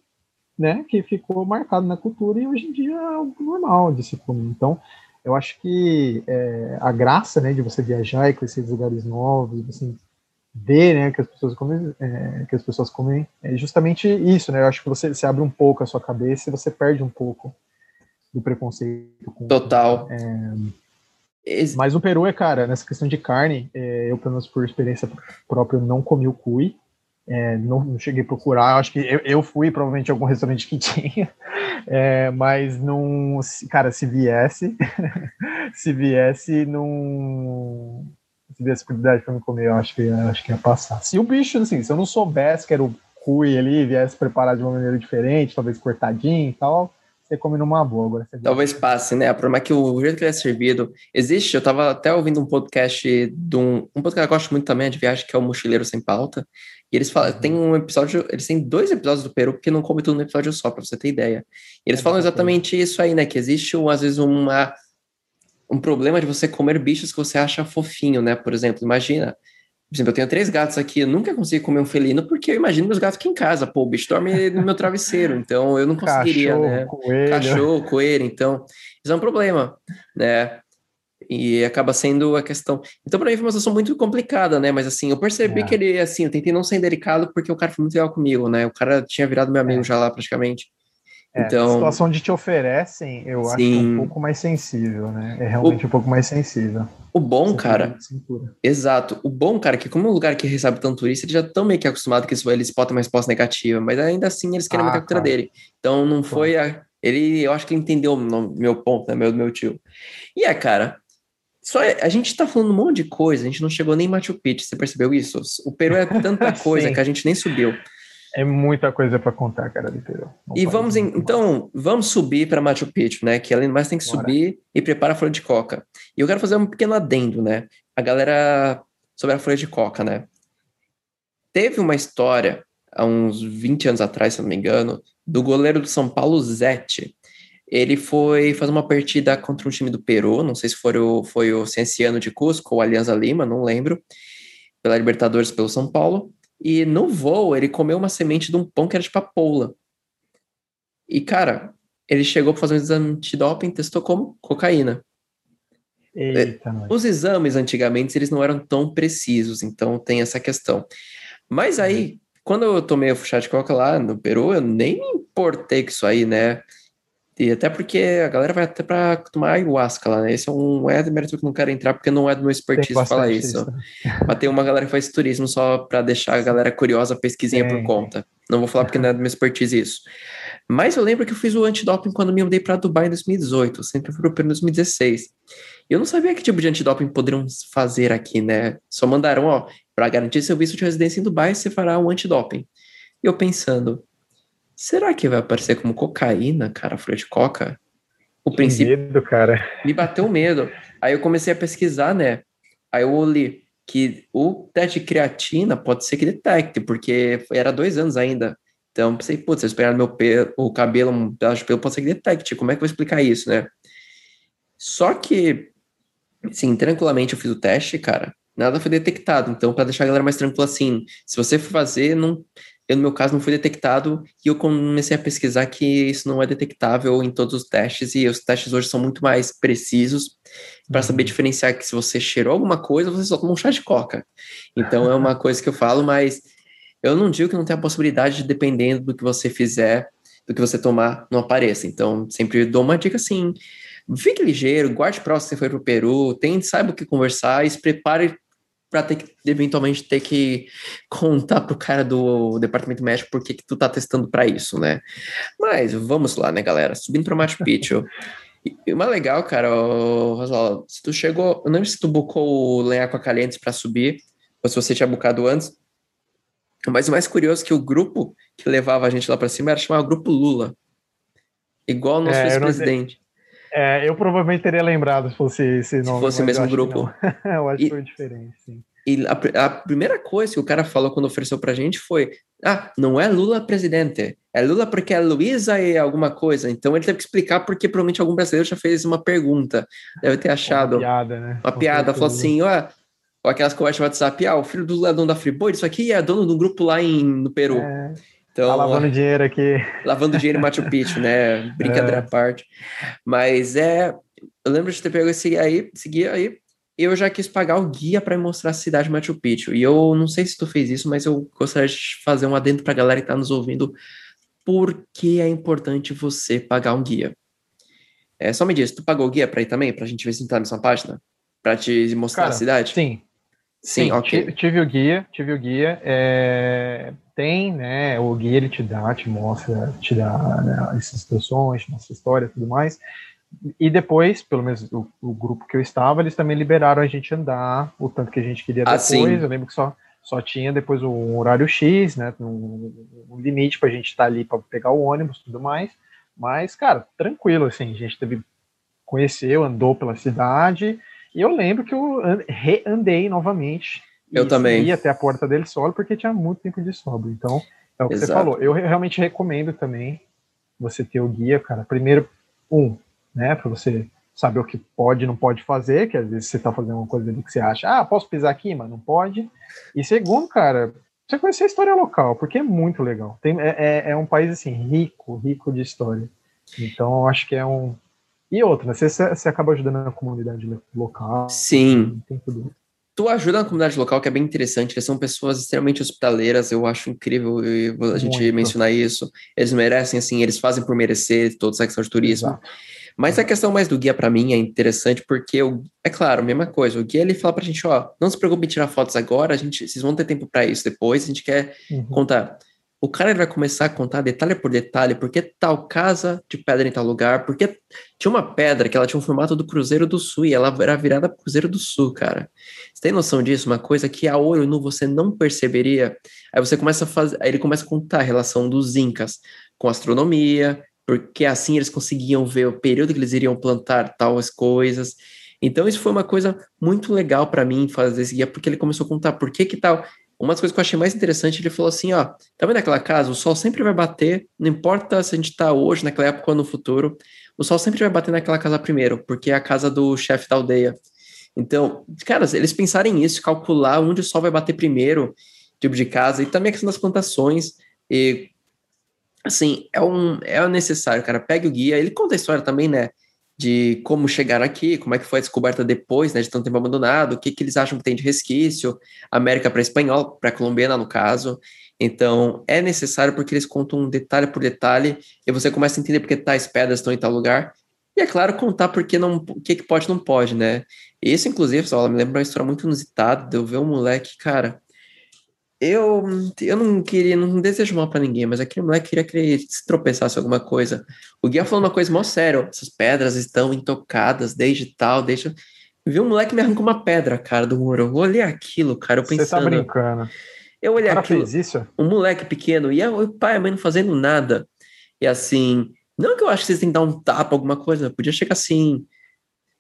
né, que ficou marcado na cultura e hoje em dia é algo normal de se comer. Então, eu acho que é, a graça, né, de você viajar e conhecer lugares novos, você ver, né, que as pessoas comem, é, que as pessoas comem, é justamente isso, né? Eu acho que você, você abre um pouco a sua cabeça e você perde um pouco do preconceito. Com, Total. É, mas o Peru é, cara, nessa questão de carne, é, eu, pelo menos por experiência própria, não comi o cui. É, não, não, cheguei a procurar, acho que eu, eu fui provavelmente em algum restaurante que tinha, é, mas não, cara, se viesse, se viesse, não, se viesse oportunidade para me comer, eu acho que, eu acho que ia passar. Se o bicho, assim, se eu não soubesse que era o cui ali, viesse preparado de uma maneira diferente, talvez cortadinho e tal, você come numa boa. Agora Talvez passe, né? O problema é que o jeito que ele é servido. Existe, eu tava até ouvindo um podcast de um. Um podcast que eu gosto muito também, é de viagem, que é o Mochileiro Sem Pauta. E eles falam, uhum. tem um episódio, eles têm dois episódios do Peru, porque não come tudo no episódio só, pra você ter ideia. E eles é falam exatamente isso aí, né? Que existe, um, às vezes, uma, um problema de você comer bichos que você acha fofinho, né? Por exemplo, imagina, por exemplo, eu tenho três gatos aqui, eu nunca consegui comer um felino porque eu imagino meus gatos aqui em casa. Pô, o bicho dorme no meu travesseiro, então eu não conseguiria, Cachorro, né? Coelho. Cachorro, coelho, então isso é um problema, né? E acaba sendo a questão. Então, para mim, foi uma situação muito complicada, né? Mas assim, eu percebi é. que ele, assim, eu tentei não ser delicado porque o cara foi muito legal comigo, né? O cara tinha virado meu amigo é. já lá praticamente. É, então, a situação de te oferecem, eu sim. acho que é um pouco mais sensível, né? É realmente o, um pouco mais sensível. O bom, cara. Exato. O bom, cara, é que como é um lugar que recebe tanto turista, eles já estão meio que acostumados que eles podem uma resposta negativa, mas ainda assim eles querem ah, manter a cultura claro. dele. Então não foi a. Ele, eu acho que ele entendeu o meu ponto, né? Meu, meu tio. E é, cara. Só é, a gente tá falando um monte de coisa, a gente não chegou nem em Machu Picchu, você percebeu isso? O Peru é tanta coisa que a gente nem subiu. É muita coisa para contar, cara, do Peru. e vamos, em, então, vamos subir para Machu Picchu, né? Que além do mais tem que Bora. subir e prepara a folha de coca. E eu quero fazer um pequeno adendo, né? A galera sobre a folha de coca, né? Teve uma história há uns 20 anos atrás, se não me engano, do goleiro do São Paulo, Zete. Ele foi fazer uma partida contra um time do Peru, não sei se foi o, foi o Cienciano de Cusco ou Alianza Lima, não lembro, pela Libertadores pelo São Paulo. E no voo, ele comeu uma semente de um pão que era de papoula. E, cara, ele chegou para fazer um exame antidoping testou como cocaína. Eita, Os exames antigamente eles não eram tão precisos, então tem essa questão. Mas aí, uhum. quando eu tomei o chá de coca lá no Peru, eu nem me importei com isso aí, né? E até porque a galera vai até para tomar ayahuasca lá, né? Esse é um é mérito que não quero entrar porque não é do meu expertise falar isso. isso. Mas tem uma galera que faz turismo só para deixar a galera curiosa, pesquisinha por conta. Não vou falar porque não é do meu expertise isso. Mas eu lembro que eu fiz o antidoping quando me mudei para Dubai em 2018, eu sempre fui para 2016. E eu não sabia que tipo de antidoping poderiam fazer aqui, né? Só mandaram, ó, para garantir seu visto de residência em Dubai, você fará um antidoping. E eu pensando, Será que vai aparecer como cocaína, cara, folha de coca? O que princípio. Medo, cara. Me bateu medo. Aí eu comecei a pesquisar, né? Aí eu li que o teste de creatina pode ser que detecte, porque era dois anos ainda. Então, pensei, putz, se eu esperar meu pelo, o cabelo, um pedaço de pelo, pode ser que detecte. Como é que eu vou explicar isso, né? Só que, sim, tranquilamente eu fiz o teste, cara, nada foi detectado. Então, para deixar a galera mais tranquila, assim, se você for fazer, não eu, no meu caso, não foi detectado e eu comecei a pesquisar que isso não é detectável em todos os testes e os testes hoje são muito mais precisos para uhum. saber diferenciar que se você cheirou alguma coisa, você só tomou um chá de coca. Então é uma coisa que eu falo, mas eu não digo que não tem a possibilidade de, dependendo do que você fizer, do que você tomar, não apareça. Então, sempre dou uma dica assim, fique ligeiro, guarde para você foi para o Peru, tente, saiba o que conversar e se prepare para ter que eventualmente ter que contar pro cara do departamento médico por que tu tá testando para isso, né? Mas vamos lá, né, galera? Subindo para Machu Picchu. E uma legal, cara, Rosala, se tu chegou, eu não lembro se tu bucou o Lenhaco Calientes para subir, ou se você tinha bucado antes, mas o mais curioso é que o grupo que levava a gente lá para cima era chamado Grupo Lula, igual o nosso é, ex-presidente. É, eu provavelmente teria lembrado se fosse esse nome. Se fosse o mesmo grupo. eu acho e, que foi diferente, sim. E a, a, primeira coisa que o cara falou quando ofereceu pra gente foi: ah, não é Lula presidente, é Lula porque é Luísa e alguma coisa. Então ele teve que explicar porque provavelmente algum brasileiro já fez uma pergunta. Deve ter achado. Uma piada, né? Uma piada. Falou assim: ó, ou aquelas conversas de WhatsApp, ah, o filho do Lula é dono da Friboi, isso aqui é dono de um grupo lá em, no Peru. É, então, tá lavando dinheiro aqui. Lavando dinheiro em Machu Picchu, né? Brincadeira é. à parte. Mas é. Eu lembro de ter pego esse aí, seguir aí, eu já quis pagar o guia para mostrar a cidade de Machu Picchu. E eu não sei se tu fez isso, mas eu gostaria de fazer um adendo para a galera que está nos ouvindo. Por que é importante você pagar um guia? É, só me diz, tu pagou o guia para ir também, para a gente ver se tá na mesma página? Para te mostrar Cara, a cidade? Sim. Sim, sim ok. Tive o guia, tive o guia. É, tem, né? O guia ele te dá, te mostra, te dá né, essas situações, mostra história e tudo mais. E depois, pelo menos o, o, grupo que eu estava, eles também liberaram a gente andar o tanto que a gente queria ah, depois. Sim. Eu lembro que só, só tinha depois um horário X, né? Um, um limite para a gente estar tá ali para pegar o ônibus e tudo mais. Mas, cara, tranquilo, assim, a gente teve. Conheceu, andou pela cidade. E eu lembro que eu reandei novamente. Eu também. Ia até a Porta del Sol porque tinha muito tempo de sobra. Então, é o que Exato. você falou. Eu realmente recomendo também você ter o guia, cara. Primeiro, um, né? Para você saber o que pode e não pode fazer, que às vezes você está fazendo uma coisa ali que você acha, ah, posso pisar aqui, mas não pode. E segundo, cara, você conhecer a história local, porque é muito legal. Tem, é, é, é um país assim, rico, rico de história. Então, eu acho que é um. E outra, né? Você, você acaba ajudando a comunidade local. Sim. Tem tudo tu ajuda na comunidade local, que é bem interessante. Eles são pessoas extremamente hospitaleiras, eu acho incrível a gente Muito. mencionar isso. Eles merecem, assim, eles fazem por merecer toda essa questão de turismo. Exato. Mas a questão mais do guia para mim é interessante porque o, é claro, mesma coisa. O guia ele fala pra gente, ó, não se preocupe em tirar fotos agora, a gente, vocês vão ter tempo para isso depois. A gente quer uhum. contar. O cara vai começar a contar detalhe por detalhe, porque tal casa de pedra em tal lugar, porque tinha uma pedra que ela tinha um formato do Cruzeiro do Sul e ela era virada pro Cruzeiro do Sul, cara. Você tem noção disso? Uma coisa que a olho nu você não perceberia. Aí você começa a fazer, aí ele começa a contar a relação dos incas com astronomia, porque assim eles conseguiam ver o período que eles iriam plantar tais coisas. Então isso foi uma coisa muito legal para mim fazer esse guia, porque ele começou a contar por que que tal. Uma das coisas que eu achei mais interessante, ele falou assim, ó, tá vendo aquela casa? O sol sempre vai bater, não importa se a gente tá hoje, naquela época ou no futuro, o sol sempre vai bater naquela casa primeiro, porque é a casa do chefe da aldeia. Então, cara, eles pensarem nisso, calcular onde o sol vai bater primeiro, tipo de casa, e também a questão das plantações, e assim, é um é necessário, cara. Pegue o guia, ele conta a história também, né? De como chegar aqui, como é que foi a descoberta depois, né? De tanto tempo abandonado, o que, que eles acham que tem de resquício, América para espanhol, para colombiana, no caso. Então, é necessário porque eles contam detalhe por detalhe e você começa a entender porque tais pedras estão em tal lugar. E é claro, contar porque não, o que, que pode não pode, né? Esse, inclusive, só me lembra uma história muito inusitada eu ver um moleque, cara, eu, eu não queria, não desejo mal para ninguém, mas aquele moleque queria que ele se tropeçasse alguma coisa. O guia falou uma coisa mó sério: essas pedras estão intocadas desde tal, deixa. Viu um moleque me arrancou uma pedra, cara, do muro. Eu olhei aquilo, cara, eu pensando. Você tá brincando. Eu olhei o cara aquilo. Fez isso? Um moleque pequeno, e o pai e a mãe não fazendo nada. E assim, não que eu acho que vocês têm que dar um tapa, alguma coisa, podia chegar assim.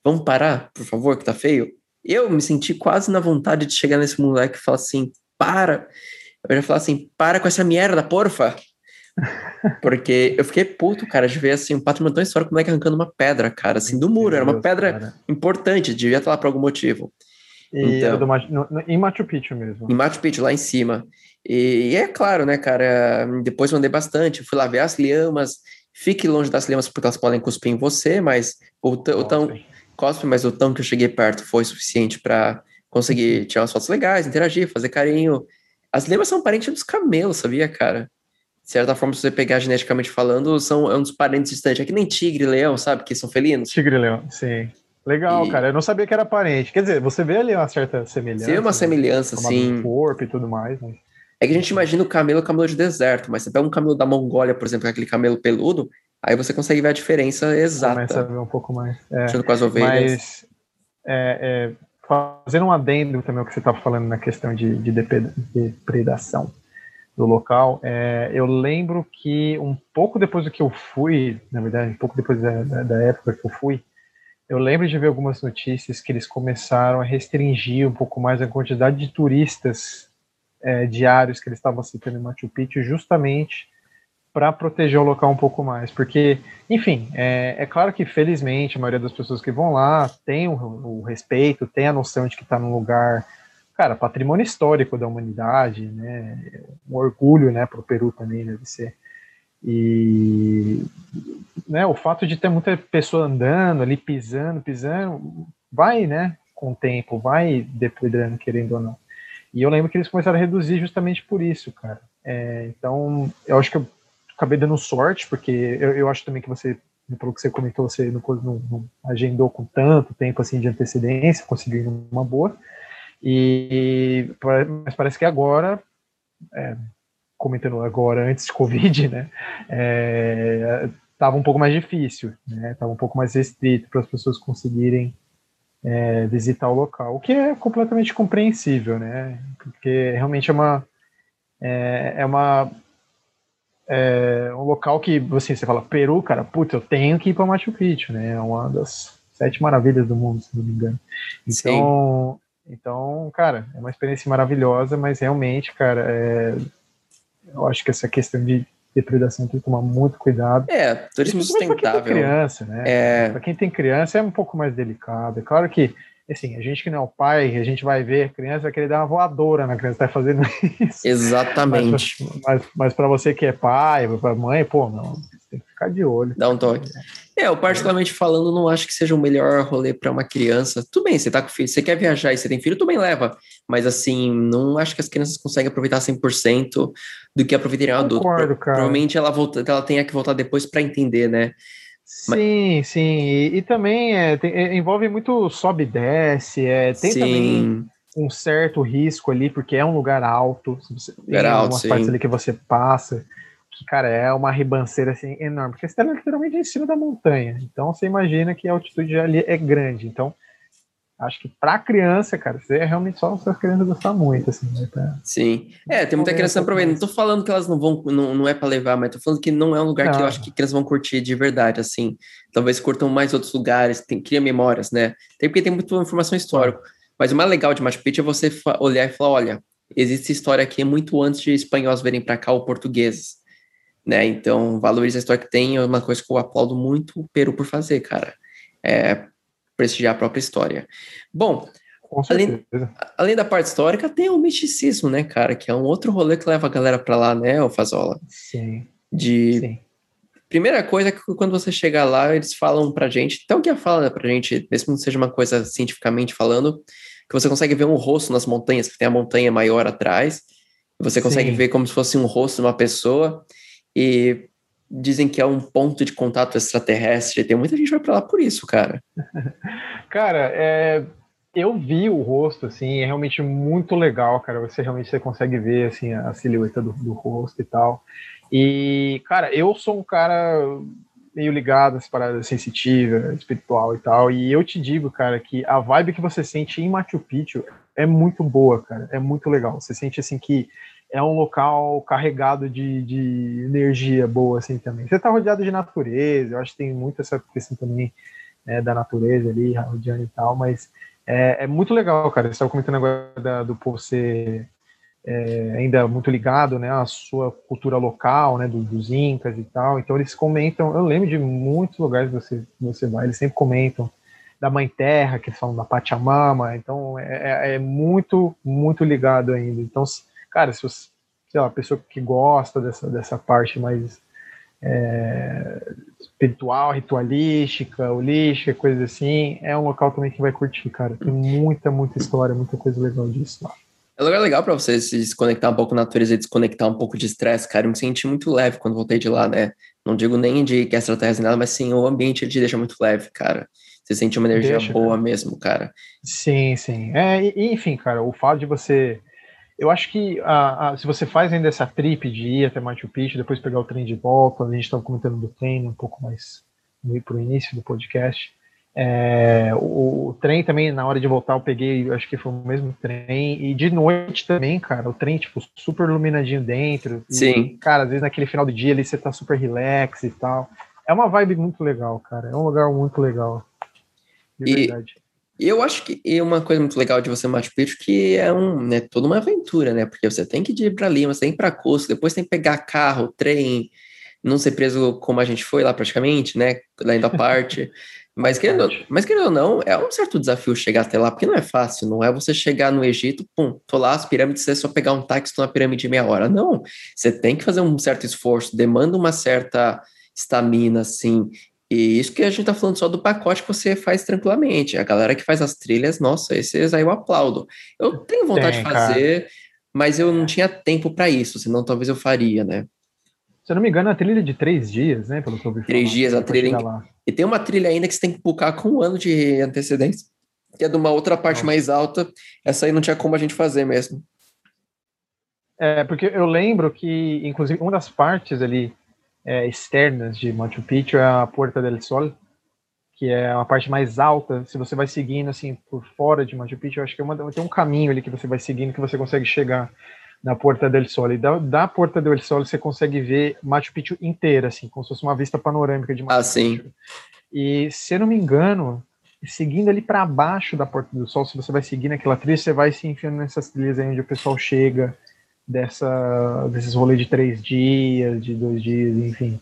Vamos parar, por favor, que tá feio. Eu me senti quase na vontade de chegar nesse moleque e falar assim: para. Eu já falar assim, para com essa merda, porfa. Porque eu fiquei puto, cara, de ver assim, um patrimônio tão histórico, como é que arrancando uma pedra, cara, assim, do muro. Era uma pedra cara. importante, devia estar lá por algum motivo. E então, do, no, no, em Machu Picchu mesmo. Em Machu Picchu, lá em cima. E, e é claro, né, cara, depois eu andei bastante, fui lá ver as lhamas, fique longe das lhamas porque elas podem cuspir em você, mas o, o tão, cospe, mas o tão que eu cheguei perto foi suficiente para conseguir tirar umas fotos legais, interagir, fazer carinho. As lhamas são parentes dos camelos, sabia, cara? De certa forma, se você pegar geneticamente falando, são é um dos parentes distantes. É que nem tigre e leão, sabe? Que são felinos. Tigre e leão, sim. Legal, e... cara. Eu não sabia que era parente. Quer dizer, você vê ali uma certa semelhança. Tem uma né? semelhança, né? sim. corpo e tudo mais, mas... É que a gente imagina o camelo camelo de deserto, mas você pega um camelo da Mongólia, por exemplo, aquele camelo peludo, aí você consegue ver a diferença exata. Começa a ver um pouco mais. É, junto com as ovelhas. Mas é, é, fazendo um adendo também ao que você estava falando na questão de, de depredação. do local. É, eu lembro que um pouco depois do que eu fui, na verdade, um pouco depois da, da, da, época que eu fui, eu lembro de ver algumas notícias que eles começaram a restringir um pouco mais a quantidade de turistas é, diários que eles estavam aceitando em Machu Picchu, justamente para proteger o local um pouco mais, porque, enfim, é, é, claro que felizmente a maioria das pessoas que vão lá tem o, o respeito, tem a noção de que está num lugar cara, patrimônio histórico da humanidade, né? Um orgulho, né, para o Peru também deve ser. E né, o fato de ter muita pessoa andando ali, pisando, pisando, vai, né, com o tempo, vai depredando, querendo ou não. E eu lembro que eles começaram a reduzir justamente por isso, cara. É, então, eu acho que eu acabei dando sorte, porque eu, eu acho também que você, pelo que você comentou, você não, não, não agendou com tanto tempo assim de antecedência, conseguiu uma boa. E mas parece que agora, é, comentando agora antes de Covid, né, é, um pouco mais difícil, né, estava um pouco mais restrito para as pessoas conseguirem é, visitar o local, o que é completamente compreensível, né, porque realmente é uma é, é uma é um local que assim, você fala Peru, cara, putz, eu tenho que ir para Machu Picchu, né? É uma das sete maravilhas do mundo, se não me engano. Então, então, cara, é uma experiência maravilhosa, mas realmente, cara, é, eu acho que essa questão de depredação tem que tomar muito cuidado. É, turismo sustentável. Para quem tem criança, né? É... Para quem tem criança é um pouco mais delicado. É claro que, assim, a gente que não é o pai, a gente vai ver a criança, vai querer dar uma voadora na criança, tá fazendo isso. Exatamente. Mas, mas, mas para você que é pai, para mãe, pô, não, tem que ficar de olho. Dá um toque. É, eu particularmente falando, não acho que seja o melhor rolê para uma criança. Tudo bem, você tá com filho, você quer viajar e você tem filho, também leva. Mas assim, não acho que as crianças conseguem aproveitar 100% do que aproveitariam adulto. Concordo, cara. Provavelmente ela, volta, ela tenha que voltar depois para entender, né? Sim, Mas... sim. E, e também é, tem, é, envolve muito sobe e desce. É, tem sim. também um certo risco ali, porque é um lugar alto. Você, lugar tem alto, sim. partes ali que você passa que, cara, é uma ribanceira assim enorme, porque você está literalmente em cima da montanha. Então você imagina que a altitude ali é grande. Então, acho que para criança, cara, você é realmente só as crianças gostar muito, assim, né? Pra... Sim. É, tem muita criança aproveitando. Não tô falando que elas não vão, não, não é para levar, mas tô falando que não é um lugar não. que eu acho que crianças vão curtir de verdade, assim. Talvez curtam mais outros lugares, tem, cria memórias, né? Tem porque tem muita informação histórica. Mas o mais legal de Machu Picchu é você olhar e falar, olha, existe história aqui muito antes de espanhóis virem para cá ou portugueses né? Então, valoriza a história que tem, é uma coisa que eu aplaudo muito o Peru por fazer, cara. É prestigiar a própria história. Bom, além, além da parte histórica, tem o misticismo, né, cara? Que é um outro rolê que leva a galera pra lá, né, o Fazola? Sim. De. Sim. Primeira coisa é que quando você chegar lá, eles falam pra gente, até o que fala pra gente, mesmo que não seja uma coisa cientificamente falando, que você consegue ver um rosto nas montanhas, que tem a montanha maior atrás, você consegue Sim. ver como se fosse um rosto de uma pessoa, e dizem que é um ponto de contato extraterrestre. Tem muita gente que vai para lá por isso, cara. cara, é, eu vi o rosto, assim, é realmente muito legal, cara. Você realmente você consegue ver assim a silhueta do, do rosto e tal. E, cara, eu sou um cara meio ligado às paradas sensitiva, espiritual e tal. E eu te digo, cara, que a vibe que você sente em Machu Picchu é muito boa, cara. É muito legal. Você sente assim que é um local carregado de, de energia boa, assim, também. Você está rodeado de natureza, eu acho que tem muito essa questão também né, da natureza ali, rodeando e tal, mas é, é muito legal, cara. Você estava comentando agora do povo ser é, ainda muito ligado, né, à sua cultura local, né, dos, dos incas e tal, então eles comentam, eu lembro de muitos lugares que você, você vai, eles sempre comentam da Mãe Terra, que eles falam da Pachamama, então é, é, é muito, muito ligado ainda. Então, cara, se você, sei lá, pessoa que gosta dessa, dessa parte mais é, espiritual, ritualística, holística, coisas assim, é um local também que vai curtir, cara. Tem muita, muita história, muita coisa legal disso lá. É lugar legal para você se desconectar um pouco da natureza e desconectar um pouco de estresse, cara. Eu me senti muito leve quando voltei de lá, né? Não digo nem de que extraterrestre nada, mas sim, o ambiente ele te deixa muito leve, cara. Você sente uma energia deixa, boa cara. mesmo, cara. Sim, sim. É, enfim, cara, o fato de você eu acho que a, a, se você faz ainda essa trip de ir até Machu Picchu, depois pegar o trem de volta, a gente estava comentando do trem um pouco mais para o início do podcast, É, o, o, trem também, na hora de voltar, eu peguei, acho que foi o mesmo trem. E de noite também, cara, o trem, tipo, super iluminadinho dentro. E, Sim. Cara, às vezes naquele final do dia ali você tá super relax e tal. É uma vibe muito legal, cara. É um lugar muito legal. De e, verdade. E eu acho que é uma coisa muito legal de você Machu Picchu que é um, né, toda uma aventura, né? Porque você tem que ir para Lima, você tem que ir para Cusco, depois tem que pegar carro, trem, não ser preso como a gente foi lá praticamente, né? Ainda parte. Mas querendo, mas querendo ou não, é um certo desafio chegar até lá, porque não é fácil, não é você chegar no Egito, pum, tô lá, as pirâmides, é só pegar um táxi, tô na pirâmide em meia hora. Não, você tem que fazer um certo esforço, demanda uma certa estamina, assim, e isso que a gente tá falando só do pacote que você faz tranquilamente. A galera que faz as trilhas, nossa, esses aí eu aplaudo. Eu tenho vontade Tem, de fazer, cara. mas eu não tinha tempo para isso, senão talvez eu faria, né? Se eu não me engano, a trilha é de três dias, né? Pelo que eu vi Três falar, dias a trilha. E tem uma trilha ainda que você tem que bucar com um ano de antecedência, que é de uma outra parte Nossa. mais alta. Essa aí não tinha como a gente fazer mesmo. É, porque eu lembro que, inclusive, uma das partes ali é, externas de Machu Picchu é a Porta del Sol, que é a parte mais alta. Se você vai seguindo assim por fora de Machu Picchu, eu acho que é uma, tem um caminho ali que você vai seguindo que você consegue chegar na Porta del Sol. E da, da Porta del Sol você consegue ver Machu Picchu inteira, assim, como se fosse uma vista panorâmica de Machu ah, Picchu. Sim. E se eu não me engano, seguindo ali para baixo da Porta do Sol, se você vai seguindo aquela trilha, você vai se enfiando nessas trilhas aí onde o pessoal chega dessa, desses rolês de três dias, de dois dias, enfim.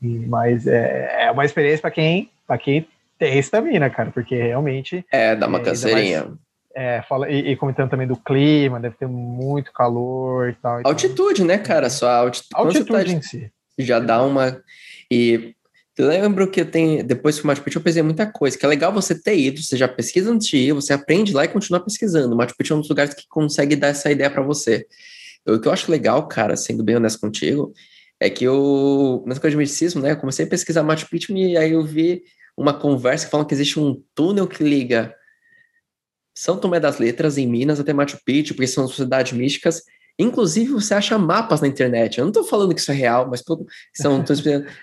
Mas é, é uma experiência para quem, para quem tem estamina, cara, porque realmente. É, dá uma é, canseirinha. Mais, é, fala, e, e, comentando também do clima, deve ter muito calor e tal. altitude, né, cara? Só a altitude, altitude tá, em si. Já dá uma. E eu lembro que eu tenho, depois que o Machu Picchu eu pesquisei muita coisa, que é legal você ter ido, você já pesquisa antes de ir, você aprende lá e continua pesquisando. O Machu Picchu é um dos lugares que consegue dar essa ideia para você. O que eu acho legal, cara, sendo bem honesto contigo, é que eu, nessa coisa de misticismo, né, eu comecei a pesquisar Machu Picchu e aí eu vi uma conversa que fala que existe um túnel que liga São Tomé das Letras, em Minas, até Machu Picchu, porque são sociedades místicas, Inclusive, você acha mapas na internet. Eu não estou falando que isso é real, mas são.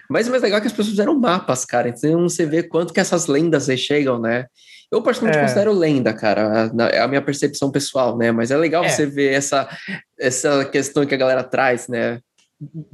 mas o mais legal é que as pessoas fizeram mapas, cara. Então você vê quanto que essas lendas aí chegam, né? Eu particularmente é. considero lenda, cara, é a minha percepção pessoal, né? Mas é legal é. você ver essa, essa questão que a galera traz, né?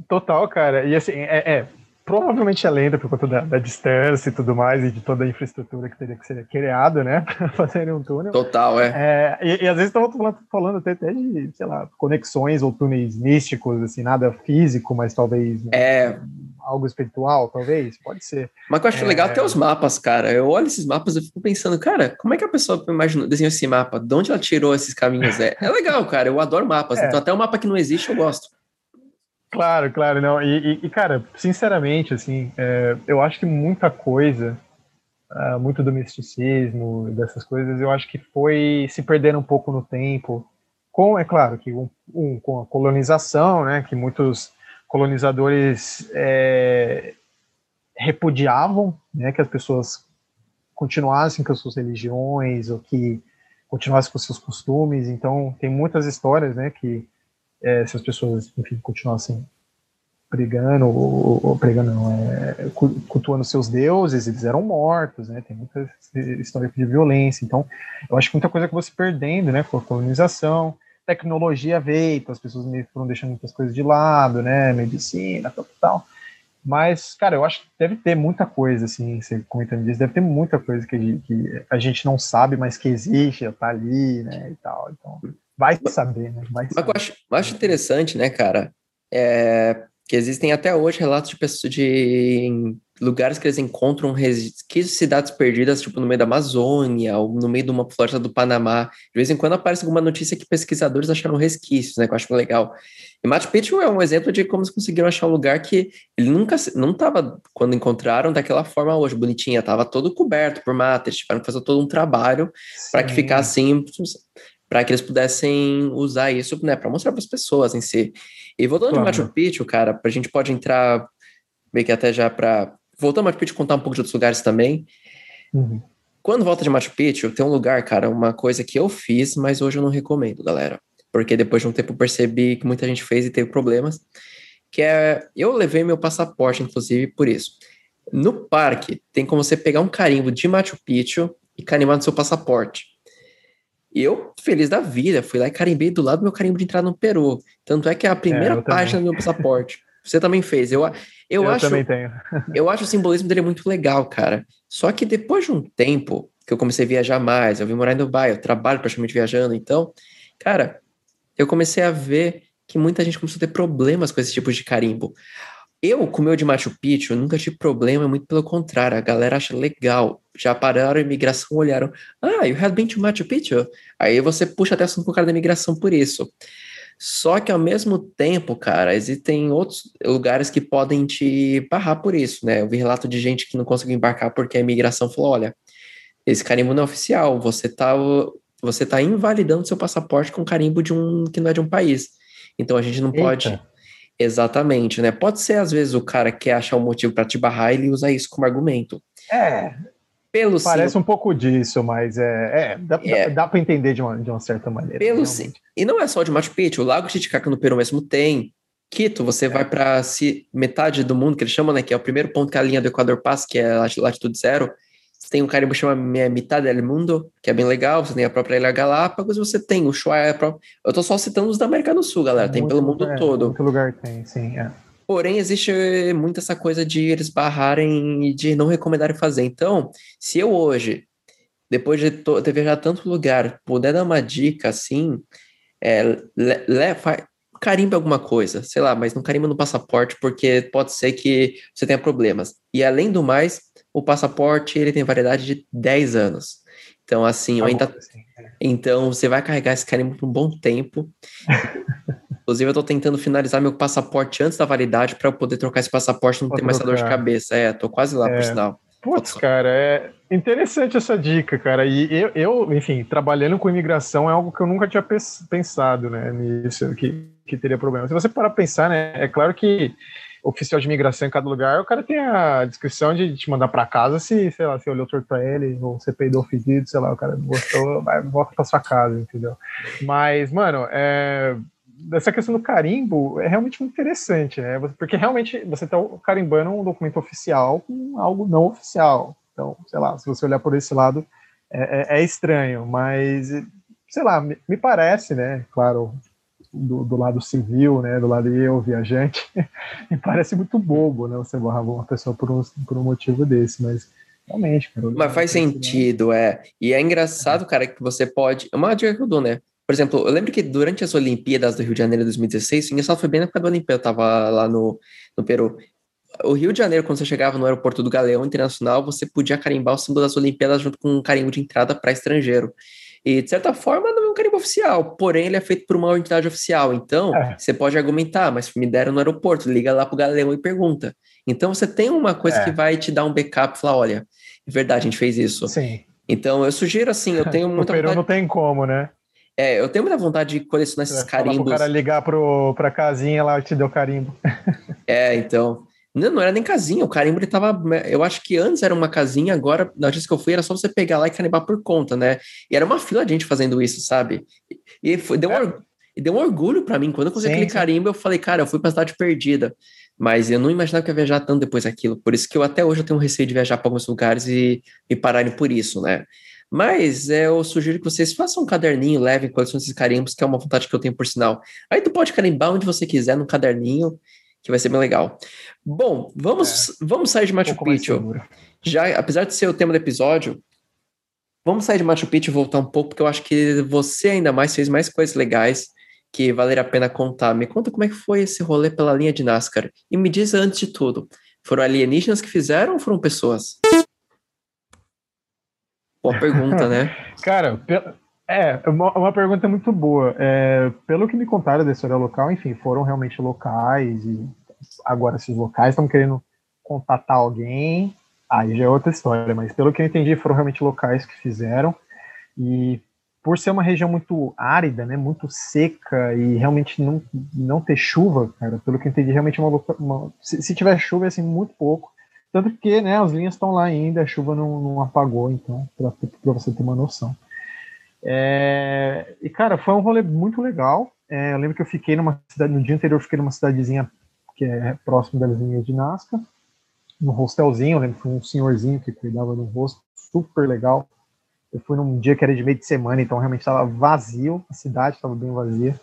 Total, cara. E assim, é, é provavelmente é lenda por conta da, da, distância e tudo mais, e de toda a infraestrutura que teria que ser criada, né, para fazer um túnel. Total, é. é e, e, às vezes estamos falando, falando até, até, de, sei lá, conexões ou túneis místicos, assim, nada físico, mas talvez né, é... algo espiritual, talvez, pode ser. Mas eu acho é... legal até os mapas, cara. Eu olho esses mapas e fico pensando, cara, como é que a pessoa imaginou, desenhou esse mapa? De onde ela tirou esses caminhos? É, é legal, cara, eu adoro mapas. É. Então até o mapa que não existe eu gosto. Claro, claro, não. E, e cara, sinceramente, assim, é, eu acho que muita coisa, uh, muito do misticismo, dessas coisas, eu acho que foi se perdendo um pouco no tempo. Com, é claro, que um, um, com a colonização, né, que muitos colonizadores é, repudiavam, né, que as pessoas continuassem com as suas religiões ou que continuassem com os seus costumes. Então, tem muitas histórias, né, que é, se as pessoas, enfim, continuassem pregando, ou, ou pregando não, é, cultuando seus deuses, eles eram mortos, né, tem muita história de violência, então eu acho que muita coisa acabou se perdendo, né, com a colonização, tecnologia veio, então as pessoas meio foram deixando muitas coisas de lado, né, medicina, tal, tal, mas, cara, eu acho que deve ter muita coisa, assim, você comentando disso, deve ter muita coisa que a, gente, que a gente não sabe, mas que existe, tá ali, né, e tal, então... Vai saber, né? Vai saber. Mas eu acho, eu acho interessante, né, cara? É, que existem até hoje relatos de pessoas de lugares que eles encontram resquícios de cidades perdidas, tipo no meio da Amazônia, ou no meio de uma floresta do Panamá. De vez em quando aparece alguma notícia que pesquisadores acharam resquícios, né? Que eu acho legal. E Machu Picchu é um exemplo de como eles conseguiram achar um lugar que ele nunca, não estava, quando encontraram, daquela forma hoje, bonitinha, estava todo coberto por mata, eles tiveram que fazer todo um trabalho para que ficasse assim para que eles pudessem usar isso, né, para mostrar para as pessoas em si. E voltando claro. de Machu Picchu, cara, a gente pode entrar meio que até já para voltando a Machu Picchu contar um pouco de outros lugares também. Uhum. Quando volta de Machu Picchu, tem um lugar, cara, uma coisa que eu fiz, mas hoje eu não recomendo, galera, porque depois de um tempo eu percebi que muita gente fez e teve problemas, que é eu levei meu passaporte, inclusive, por isso. No parque, tem como você pegar um carimbo de Machu Picchu e carimbar no seu passaporte. E eu, feliz da vida, fui lá e carimbei do lado do meu carimbo de entrada no Peru. Tanto é que é a primeira é, página do meu passaporte. Você também fez. Eu, eu, eu acho, também tenho. eu acho o simbolismo dele muito legal, cara. Só que depois de um tempo que eu comecei a viajar mais, eu vim morar em Dubai, eu trabalho praticamente viajando, então, cara, eu comecei a ver que muita gente começou a ter problemas com esse tipo de carimbo. Eu, com o meu de Machu Picchu, nunca tive problema, muito pelo contrário, a galera acha legal. Já pararam a imigração, olharam, ah, you have been to Machu Picchu? Aí você puxa até assunto com o cara da imigração por isso. Só que ao mesmo tempo, cara, existem outros lugares que podem te barrar por isso, né? Eu vi relato de gente que não conseguiu embarcar porque a imigração falou: olha, esse carimbo não é oficial, você tá, você tá invalidando seu passaporte com carimbo de um que não é de um país. Então a gente não Eita. pode. Exatamente, né? Pode ser, às vezes, o cara quer achar um motivo para te barrar e ele usa isso como argumento. É, pelo Parece sim, um pouco disso, mas é, é dá, é. dá, dá para entender de uma, de uma certa maneira. Pelo sim. E não é só de Machu Picchu, o Lago Titicaca no Peru mesmo tem. Quito, você é. vai para si, metade do mundo, que eles chamam, né? Que é o primeiro ponto que a linha do Equador passa, que é latitude zero. Você tem um carimbo que chama Mitad del Mundo, que é bem legal. Você tem a própria Ilha Galápagos, você tem o Ushuaia. Eu tô só citando os da América do Sul, galera. Tem muito, pelo mundo é, todo. Muito lugar tem, sim. É. Porém, existe muito essa coisa de eles barrarem e de não recomendarem fazer. Então, se eu hoje, depois de ter viajado tanto lugar, puder dar uma dica assim, é, le, le, carimba alguma coisa, sei lá, mas não carimba no passaporte, porque pode ser que você tenha problemas. E além do mais, o passaporte ele tem variedade de 10 anos. Então, assim, tá ainda. É. Então, você vai carregar esse carimbo por um bom tempo. Inclusive, eu tô tentando finalizar meu passaporte antes da validade para eu poder trocar esse passaporte e não ter mais essa dor de cabeça. É, tô quase lá, é, por sinal. Putz, cara, é interessante essa dica, cara. E eu, eu, enfim, trabalhando com imigração é algo que eu nunca tinha pensado, né, nisso, que, que teria problema. Se você parar pra pensar, né, é claro que oficial de imigração em cada lugar, o cara tem a descrição de te mandar para casa se, sei lá, você olhou torto para ele, ou você peidou fedido, sei lá, o cara gostou, vai, volta para sua casa, entendeu? Mas, mano, é, essa questão do carimbo é realmente muito interessante, né? Porque realmente você está carimbando um documento oficial com algo não oficial. Então, sei lá, se você olhar por esse lado, é, é, é estranho, mas sei lá, me parece, né? Claro, do, do, lado civil, né? Do lado eu, viajante, me parece muito bobo, né? Você barrar uma pessoa por um, por um motivo desse, mas realmente. Cara, mas faz sentido, é. E é engraçado, cara, que você pode. É uma dica que eu dou, né? Por exemplo, eu lembro que durante as Olimpíadas do Rio de Janeiro de 2016, o engraçado foi bem na época da Olimpíada, eu tava lá no, no Peru. O Rio de Janeiro, quando você chegava no aeroporto do Galeão Internacional, você podia carimbar o símbolo das Olimpíadas junto com um carimbo de entrada para estrangeiro. E, de certa forma, não é um carimbo oficial, porém ele é feito por uma entidade oficial. Então, é. você pode argumentar, mas me deram no aeroporto, liga lá pro Galeão e pergunta. Então, você tem uma coisa é. que vai te dar um backup, falar, olha, é verdade, a gente fez isso. Sim. Então, eu sugiro assim, eu tenho muita o Peru vontade... não tem como, né? É, eu tenho muita vontade de colecionar esses carimbos. O cara ligar pro, pra casinha lá e te deu carimbo. é, então. Não, não era nem casinha, o carimbo ele tava. Eu acho que antes era uma casinha, agora, na notícia que eu fui, era só você pegar lá e carimbar por conta, né? E era uma fila de gente fazendo isso, sabe? E foi, deu, é. um, deu um orgulho para mim. Quando eu consegui aquele carimbo, eu falei, cara, eu fui pra cidade perdida. Mas eu não imaginava que ia viajar tanto depois daquilo. Por isso que eu até hoje eu tenho um receio de viajar para alguns lugares e me pararem por isso, né? Mas é, eu sugiro que vocês façam um caderninho, levem coleção desses carimbos, que é uma vontade que eu tenho por sinal. Aí tu pode carimbar onde você quiser no caderninho, que vai ser bem legal. Bom, vamos, é, vamos sair de Machu um Picchu. Já, apesar de ser o tema do episódio, vamos sair de Machu Picchu e voltar um pouco, porque eu acho que você ainda mais fez mais coisas legais que valeria a pena contar. Me conta como é que foi esse rolê pela linha de NASCAR. E me diz antes de tudo, foram alienígenas que fizeram ou foram pessoas? Boa pergunta, né? Cara, é, uma, uma pergunta muito boa. É, pelo que me contaram da história local, enfim, foram realmente locais e agora esses locais estão querendo contatar alguém, aí já é outra história, mas pelo que eu entendi, foram realmente locais que fizeram e por ser uma região muito árida, né, muito seca e realmente não, não ter chuva, cara, pelo que eu entendi, realmente é uma, uma se, se tiver chuva é assim muito pouco tanto que, né, as linhas estão lá ainda, a chuva não, não apagou, então, para você ter uma noção. É, e, cara, foi um rolê muito legal. É, eu lembro que eu fiquei numa cidade, no dia anterior, eu fiquei numa cidadezinha que é próximo das linhas de Nazca. no hostelzinho, lembro foi um senhorzinho que cuidava do rosto, super legal. Eu fui num dia que era de meio de semana, então realmente estava vazio, a cidade estava bem vazia.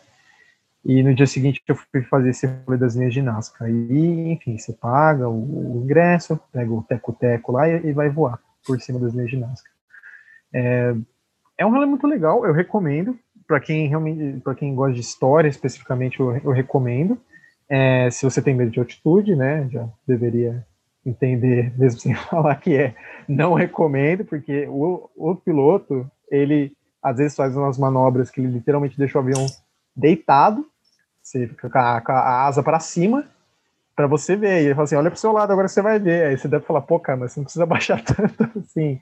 E no dia seguinte eu fui fazer esse rolê das linhas ginásticas. Aí, enfim, você paga o, o ingresso, pega o teco-teco lá e, e, vai voar por cima das linhas ginásticas. É, é um rolê muito legal, eu recomendo. Para quem realmente, para quem gosta de história especificamente, eu, eu recomendo. É, se você tem medo de altitude, né, já deveria entender, mesmo sem falar que é, não recomendo, porque o, o piloto, ele às vezes faz umas manobras que ele literalmente deixa o avião deitado, você fica com a, com a asa para cima, para você ver. E ele fala assim: olha para o seu lado, agora você vai ver. Aí você deve falar: pô, cara, mas você não precisa baixar tanto assim.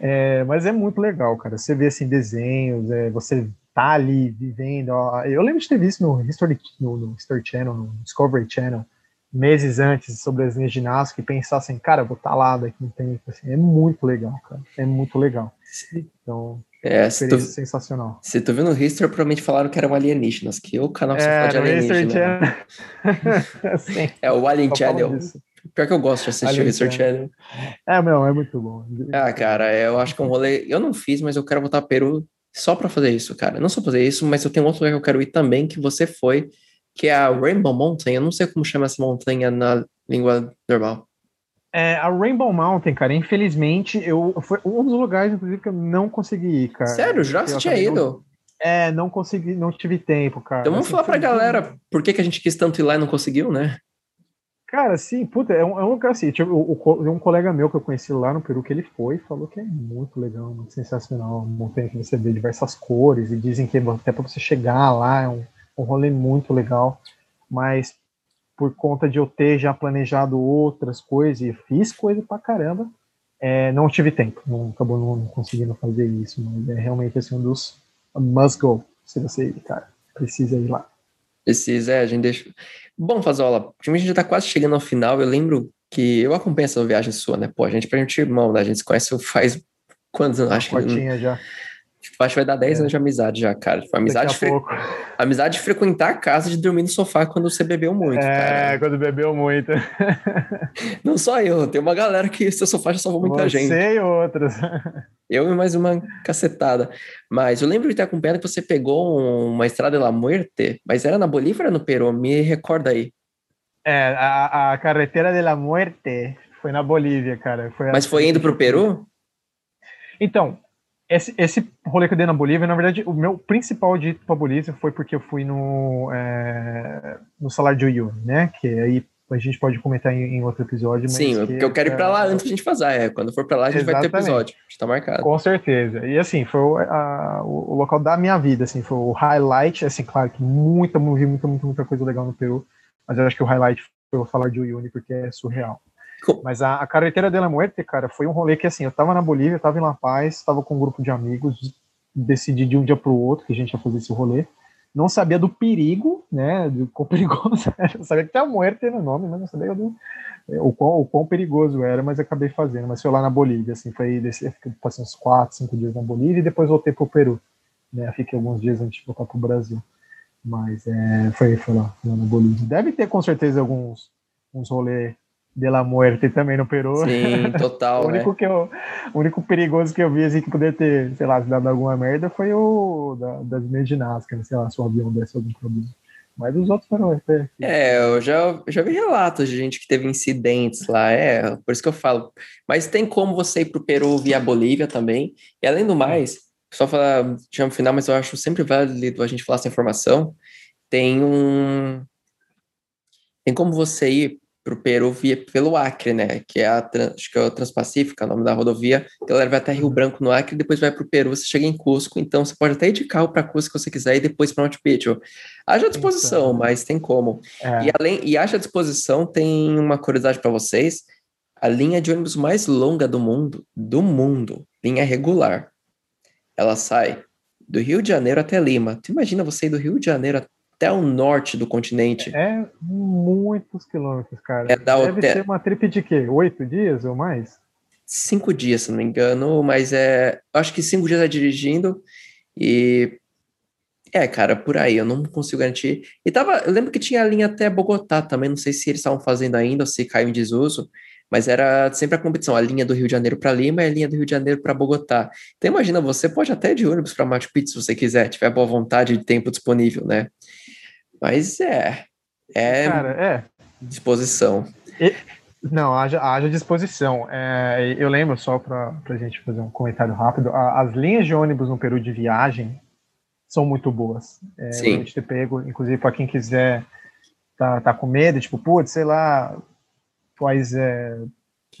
É, mas é muito legal, cara. Você vê assim desenhos, é, você tá ali vivendo. Ó. Eu lembro de ter visto no History, no, no History Channel, no Discovery Channel, meses antes sobre as linhas ginásticas e pensar assim, cara, vou estar tá lá daqui um tempo. Assim, é muito legal, cara. É muito legal. Então, é, se tu, sensacional. Se tu viu no History, provavelmente falaram que eram alienígenas, que o canal só é, fala de alienígenas. é o Alien Channel. Pior que eu gosto de assistir o History Channel. É, meu, é muito bom. Ah, cara, eu acho que é um rolê. Eu não fiz, mas eu quero voltar para Peru só para fazer isso, cara. Não só fazer isso, mas eu tenho outro lugar que eu quero ir também, que você foi, que é a Rainbow Mountain. Eu não sei como chama essa montanha na língua normal. É, a Rainbow Mountain, cara, infelizmente, eu foi um dos lugares, inclusive, que eu não consegui ir, cara. Sério? Já você tinha ido? Não, é, não consegui, não tive tempo, cara. Então vamos assim, falar pra galera por que, que a gente quis tanto ir lá e não conseguiu, né? Cara, sim, puta, é um, é um lugar assim, tipo, o, um colega meu que eu conheci lá no Peru, que ele foi, falou que é muito legal, muito sensacional, uma montanha que você vê diversas cores, e dizem que até para você chegar lá é um, um rolê muito legal, mas por conta de eu ter já planejado outras coisas e fiz coisa pra caramba, é, não tive tempo, não acabou não conseguindo fazer isso, mas é realmente assim, um dos must go, se você, cara, precisa ir lá. Precisa, é, a gente deixa. Bom, Fazola, a gente já tá quase chegando ao final, eu lembro que eu acompanho essa viagem sua, né? Pô, a gente, pra gente irmão, né? A gente se conhece faz quantos anos? Acho que. já. Acho que vai dar 10 é. anos de amizade já, cara. Tipo, amizade, fre... amizade de frequentar a casa, de dormir no sofá quando você bebeu muito. É, cara. quando bebeu muito. Não só eu, tem uma galera que seu sofá já salvou muita você gente. Você e outras. Eu e mais uma cacetada. Mas eu lembro de ter acompanhado que você pegou uma estrada de la Muerte, mas era na Bolívia ou no Peru? Me recorda aí. É, a, a carretera de la Muerte foi na Bolívia, cara. Foi mas foi indo para o Peru? Então, esse, esse rolê que eu dei na Bolívia, na verdade, o meu principal dito para Bolívia foi porque eu fui no, é, no Salário de Uyuni, né? Que aí a gente pode comentar em, em outro episódio. Sim, porque eu quero ir para lá é, antes de a gente fazer. É, quando for para lá, a gente Exatamente. vai ter episódio. Está marcado. Com certeza. E assim, foi a, o, o, local da minha vida, assim, foi o highlight. Assim, claro que muita, muita, muita, muita coisa legal no Peru, mas eu acho que o highlight foi o Salário de Uyuni, porque é surreal. Mas a, a Carretera de la Muerte, cara, foi um rolê que, assim, eu tava na Bolívia, tava em La Paz, tava com um grupo de amigos, decidi de um dia pro outro que a gente ia fazer esse rolê. Não sabia do perigo, né, do quão perigoso era. Eu sabia que tinha Muerte no nome, mas não sabia do, o, quão, o quão perigoso era, mas acabei fazendo. Mas foi lá na Bolívia, assim, foi, desse, passei uns quatro, cinco dias na Bolívia e depois voltei pro Peru. Né, fiquei alguns dias antes de voltar pro Brasil. Mas é, foi, foi, lá, foi lá na Bolívia. Deve ter, com certeza, alguns uns rolês de la Muerte também no Peru. Sim, total. o, único né? que eu, o único perigoso que eu vi assim, que poderia ter, sei lá, dado alguma merda foi o da, das minhas ginásticas, né? sei lá, se o avião desse algum problema. Mas os outros foram. É, é, eu já, já vi relatos de gente que teve incidentes lá, é, por isso que eu falo. Mas tem como você ir para o Peru via Bolívia também. E além do mais, só falar, no final, mas eu acho sempre válido a gente falar essa informação. Tem um. Tem como você ir para o Peru via pelo Acre, né? Que é a, acho que é a Transpacífica, o nome da rodovia. Então ela vai até Rio. Branco no Acre, depois vai para o Peru, você chega em Cusco. Então você pode até ir de carro para Cusco se você quiser e depois para Machu Picchu. Haja disposição, então, mas tem como. É. E além e haja disposição, tem uma curiosidade para vocês. A linha de ônibus mais longa do mundo, do mundo, linha regular. Ela sai do Rio de Janeiro até Lima. Tu imagina você ir do Rio de Janeiro até o norte do continente. É muitos quilômetros, cara. É da Deve ser uma trip de quê? Oito dias ou mais? Cinco dias, se não me engano, mas é. Acho que cinco dias é dirigindo e. É, cara, por aí, eu não consigo garantir. E tava. Eu lembro que tinha a linha até Bogotá também, não sei se eles estavam fazendo ainda ou se caiu em desuso. mas era sempre a competição, a linha do Rio de Janeiro para Lima e a linha do Rio de Janeiro para Bogotá. Então imagina, você pode até de ônibus para Machu Picchu se você quiser, tiver boa vontade de tempo disponível, né? Mas é, é, Cara, é. disposição. E, não, haja, haja disposição. É, eu lembro, só para a gente fazer um comentário rápido, a, as linhas de ônibus no Peru de viagem são muito boas. É, Sim. A gente ter pego, inclusive, para quem quiser tá, tá com medo, tipo, putz, sei lá, faz, é,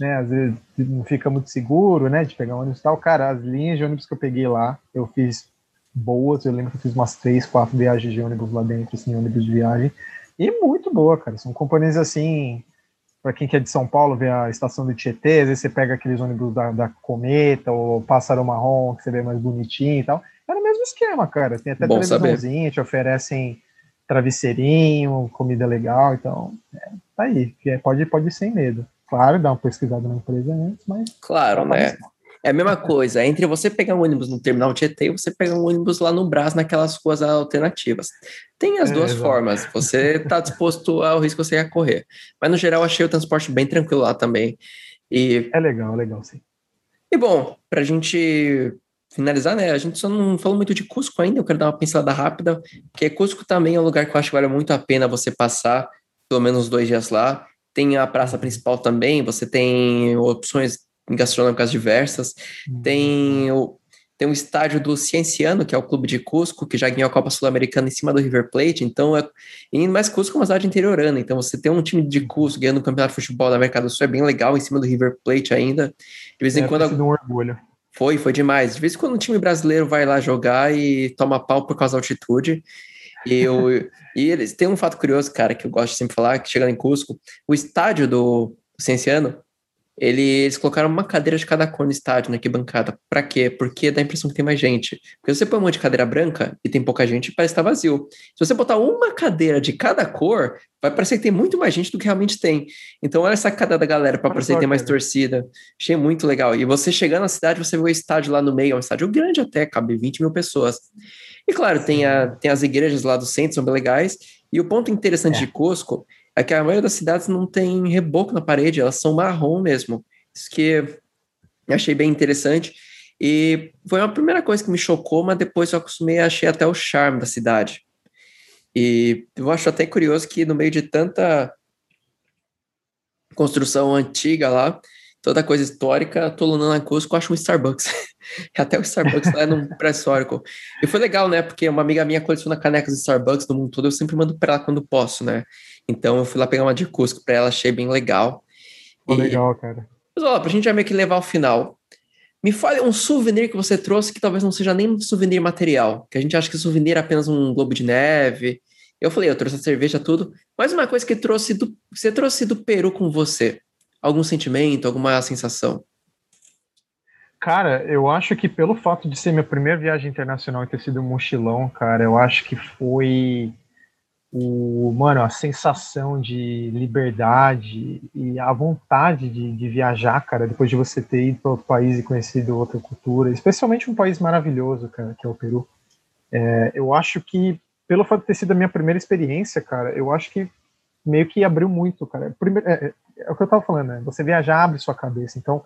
né, às vezes não fica muito seguro, né, de pegar ônibus e tal. Cara, as linhas de ônibus que eu peguei lá, eu fiz boas, eu lembro que eu fiz umas três, quatro viagens de ônibus lá dentro, assim, ônibus de viagem, e muito boa, cara, são companhias assim, para quem que é de São Paulo, vê a estação do Tietê, às vezes você pega aqueles ônibus da, da Cometa, ou Pássaro Marrom, que você vê mais bonitinho e tal, era o mesmo esquema, cara, tem até Bom televisãozinha, te oferecem travesseirinho, comida legal, então, é, tá aí, que é, pode, pode ir sem medo. Claro, dá uma pesquisada na empresa antes, mas... Claro, né? É a mesma coisa, entre você pegar um ônibus no terminal Tietê e você pegar um ônibus lá no Brás, naquelas ruas alternativas. Tem as É, duas formas, você está disposto ao risco que você quer correr. Mas no geral, achei o transporte bem tranquilo lá também. E, É legal, é legal, sim. e bom, para a gente finalizar, né? A gente só não falou muito de Cusco ainda, eu quero dar uma pincelada rápida, porque Cusco também é um lugar que eu acho que vale muito a pena você passar pelo menos dois dias lá. Tem a praça principal também, você tem opções gastronômicas diversas. Tem o, tem o estádio do Cienciano, que é o clube de Cusco, que já ganhou a Copa Sul-Americana em cima do River Plate. Então, é, e mais Cusco é uma cidade interiorana. Então, você tem um time de Cusco ganhando o campeonato de futebol da América do Sul é bem legal, em cima do River Plate ainda. De vez em é, quando. um orgulho. Foi, foi demais. De vez em quando um time brasileiro vai lá jogar e toma pau por causa da altitude. E, eu, e eles tem um fato curioso, cara, que eu gosto de sempre falar, que chegando em Cusco, o estádio do Cienciano, ele, eles colocaram uma cadeira de cada cor no estádio, na arquibancada. Pra quê? Porque dá a impressão que tem mais gente. Porque se você põe um monte de cadeira branca e tem pouca gente, parece estar vazio. Se você botar uma cadeira de cada cor, vai parecer que tem muito mais gente do que realmente tem. Então, olha essa sacada da galera para parecer que tem mais torcida. Achei muito legal. E você chegando na cidade, você vê o estádio lá no meio, é um estádio grande até, cabe 20 mil pessoas. E claro, tem, a, tem as igrejas lá do centro, são bem legais. E o ponto interessante É. de Cusco é que a maioria das cidades não tem reboco na parede, elas são marrom mesmo. Isso que achei bem interessante. E foi uma primeira coisa que me chocou, mas depois eu acostumei achei até o charme da cidade. E eu acho até curioso que no meio de tanta construção antiga lá, toda coisa histórica, tô lá na Cusco, acho um Starbucks. até o Starbucks lá no pré-histórico. E foi legal, né? Porque uma amiga minha coleciona canecas de Starbucks do mundo todo, eu sempre mando para ela quando posso, né? Então eu fui lá pegar uma de Cusco para ela, achei bem legal. Pô, E- legal, cara. mas ó, pra gente já meio que levar ao final. Me fale um souvenir que você trouxe que talvez não seja nem um souvenir material, que a gente acha que souvenir é apenas um globo de neve. Eu falei, eu trouxe a cerveja, tudo, mas uma coisa que trouxe do, você trouxe do Peru com você. Algum sentimento, alguma sensação? Cara, eu acho que pelo fato de ser minha primeira viagem internacional e ter sido um mochilão, cara, eu acho que foi o, mano, a sensação de liberdade e a vontade de, de viajar, cara, depois de você ter ido para outro país e conhecido outra cultura, especialmente um país maravilhoso, cara, que é o Peru. É, eu acho que, pelo fato de ter sido a minha primeira experiência, cara, eu acho que meio que abriu muito, cara. Primeiro, é, é- é o que eu tava falando, né? Você viajar abre sua cabeça, então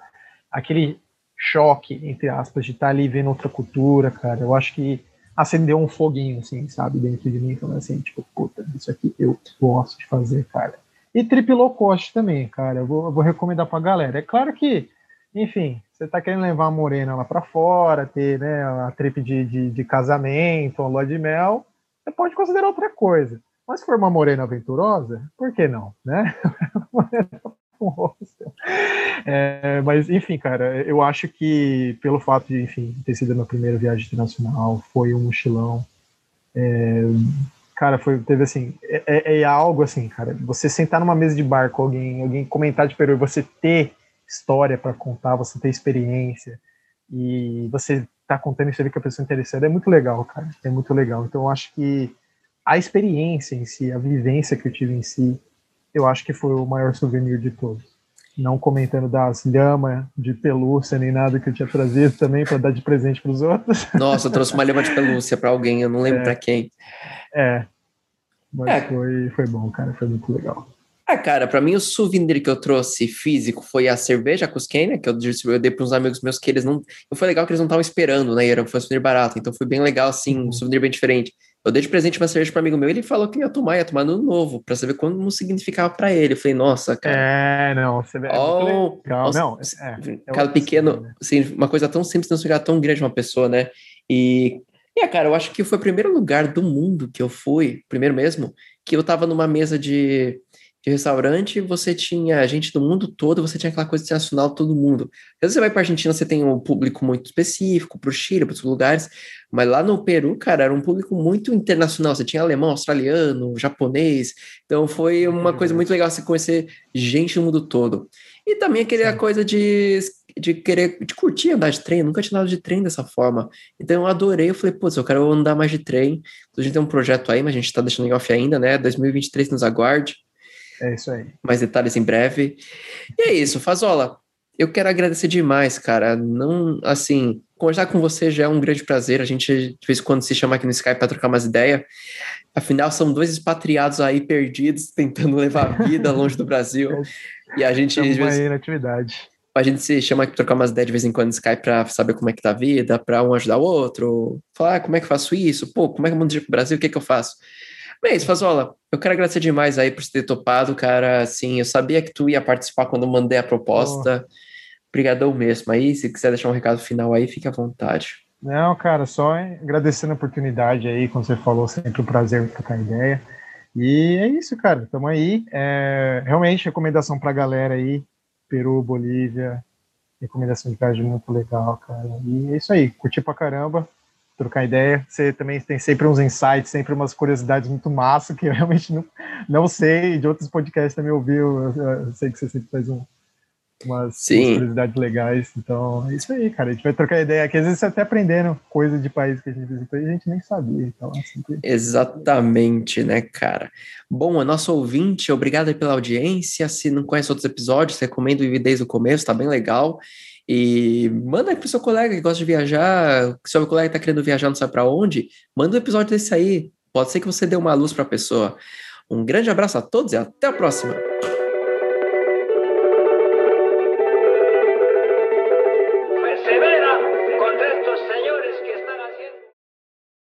aquele choque, entre aspas, de estar ali vendo outra cultura, cara, eu acho que acendeu um foguinho, assim, sabe, dentro de mim, falando assim, tipo, puta, isso aqui eu gosto de fazer, cara. E trip low cost também, cara, eu vou, eu vou recomendar pra galera. É claro que, enfim, você tá querendo levar a morena lá pra fora, ter, né, a trip de, de, de casamento, uma lua de mel, você pode considerar outra coisa. Mas se for uma morena aventurosa, por que não, né? É, mas, enfim, cara, eu acho que pelo fato de, enfim, ter sido a minha primeira viagem internacional, foi um mochilão. é, cara, foi, teve assim, é, é- é algo assim, cara, você sentar numa mesa de bar com alguém, alguém comentar de Peru e você ter história para contar, você ter experiência e você tá contando isso ali com a pessoa interessada, é muito legal, cara, é muito legal. Então, eu acho que a experiência em si, a vivência que eu tive em si, eu acho que foi o maior souvenir de todos. Não comentando das lhamas de pelúcia nem nada que eu tinha trazido também para dar de presente para os outros. Nossa, eu trouxe uma lema de pelúcia para alguém, eu não lembro É. pra quem. É. Mas É. Foi, foi bom, cara. Foi muito legal. Ah, cara, para mim o souvenir que eu trouxe físico foi a cerveja Cusqueira, né, que eu, eu dei para uns amigos meus que eles não. Foi legal que eles não estavam esperando, né? Era, foi um souvenir barato, então foi bem legal, assim, um uhum. souvenir bem diferente. Eu dei de presente uma cerveja para amigo meu, ele falou que ia tomar, ia tomar no novo, para saber quando não significava para ele. Eu falei, nossa, cara. É, não, você vê. Oh, legal. não, é, é cada pequeno, né? assim, uma coisa tão simples não significa tão grande uma pessoa, né? E, e, cara, eu acho que foi o primeiro lugar do mundo que eu fui, primeiro mesmo, que eu tava numa mesa de de restaurante, você tinha gente do mundo todo, você tinha aquela coisa internacional, todo mundo. Às vezes você vai para Argentina, você tem um público muito específico, para o Chile, para outros lugares, mas lá no Peru, cara, era um público muito internacional. Você tinha alemão, australiano, japonês. Então foi uma coisa muito legal você conhecer gente do mundo todo. E também aquela Sim. coisa de, de querer, de curtir andar de trem. Eu nunca tinha andado de trem dessa forma. Então eu adorei. Eu falei, putz, eu quero andar mais de trem. A gente tem um projeto aí, mas a gente está deixando em off ainda, né? 2023 nos aguarde. É isso aí. Mais detalhes em breve. E é isso, Fazola. Eu quero agradecer demais, cara. Não, assim, conversar com você já é um grande prazer. A gente de vez em quando se chama aqui no Skype para trocar umas ideias. Afinal, são dois expatriados aí perdidos, tentando levar a vida longe do Brasil. E a gente. Estamos vezes, aí na atividade. A gente se chama aqui trocar umas ideias de vez em quando no Skype para saber como é que tá a vida, para um ajudar o outro, falar ah, como é que eu faço isso, pô, como é que eu mundo de Brasil, o que é que eu faço? Bem, Fazola, eu quero agradecer demais aí por você ter topado, cara. Assim, eu sabia que tu ia participar quando eu mandei a proposta. Obrigadão mesmo. Aí, se quiser deixar um recado final aí, fique à vontade. Não, cara, só agradecendo a oportunidade aí, como você falou, sempre um prazer trocar ideia. E é isso, cara, estamos aí. É, realmente, recomendação para a galera aí, Peru, Bolívia, recomendação de viagem muito legal, cara. E é isso aí, curti pra caramba trocar ideia. Você também tem sempre uns insights, sempre umas curiosidades muito massa que eu realmente não, não sei. De outros podcasts também ouviu. Eu, eu sei que você sempre faz um, umas, umas, curiosidades legais. Então, é isso aí, cara. A gente vai trocar ideia aqui. Às vezes você até aprendendo coisa de país que a gente visitou e a gente nem sabia. Então, assim, Exatamente, né, cara? Bom, a nossa ouvinte, obrigado pela audiência. Se não conhece outros episódios, recomendo o desde o começo, tá bem legal. E manda aí pro seu colega que gosta de viajar, se seu colega está querendo viajar, não sabe para onde, manda um episódio desse aí. Pode ser que você dê uma luz para a pessoa. Um grande abraço a todos e até a próxima.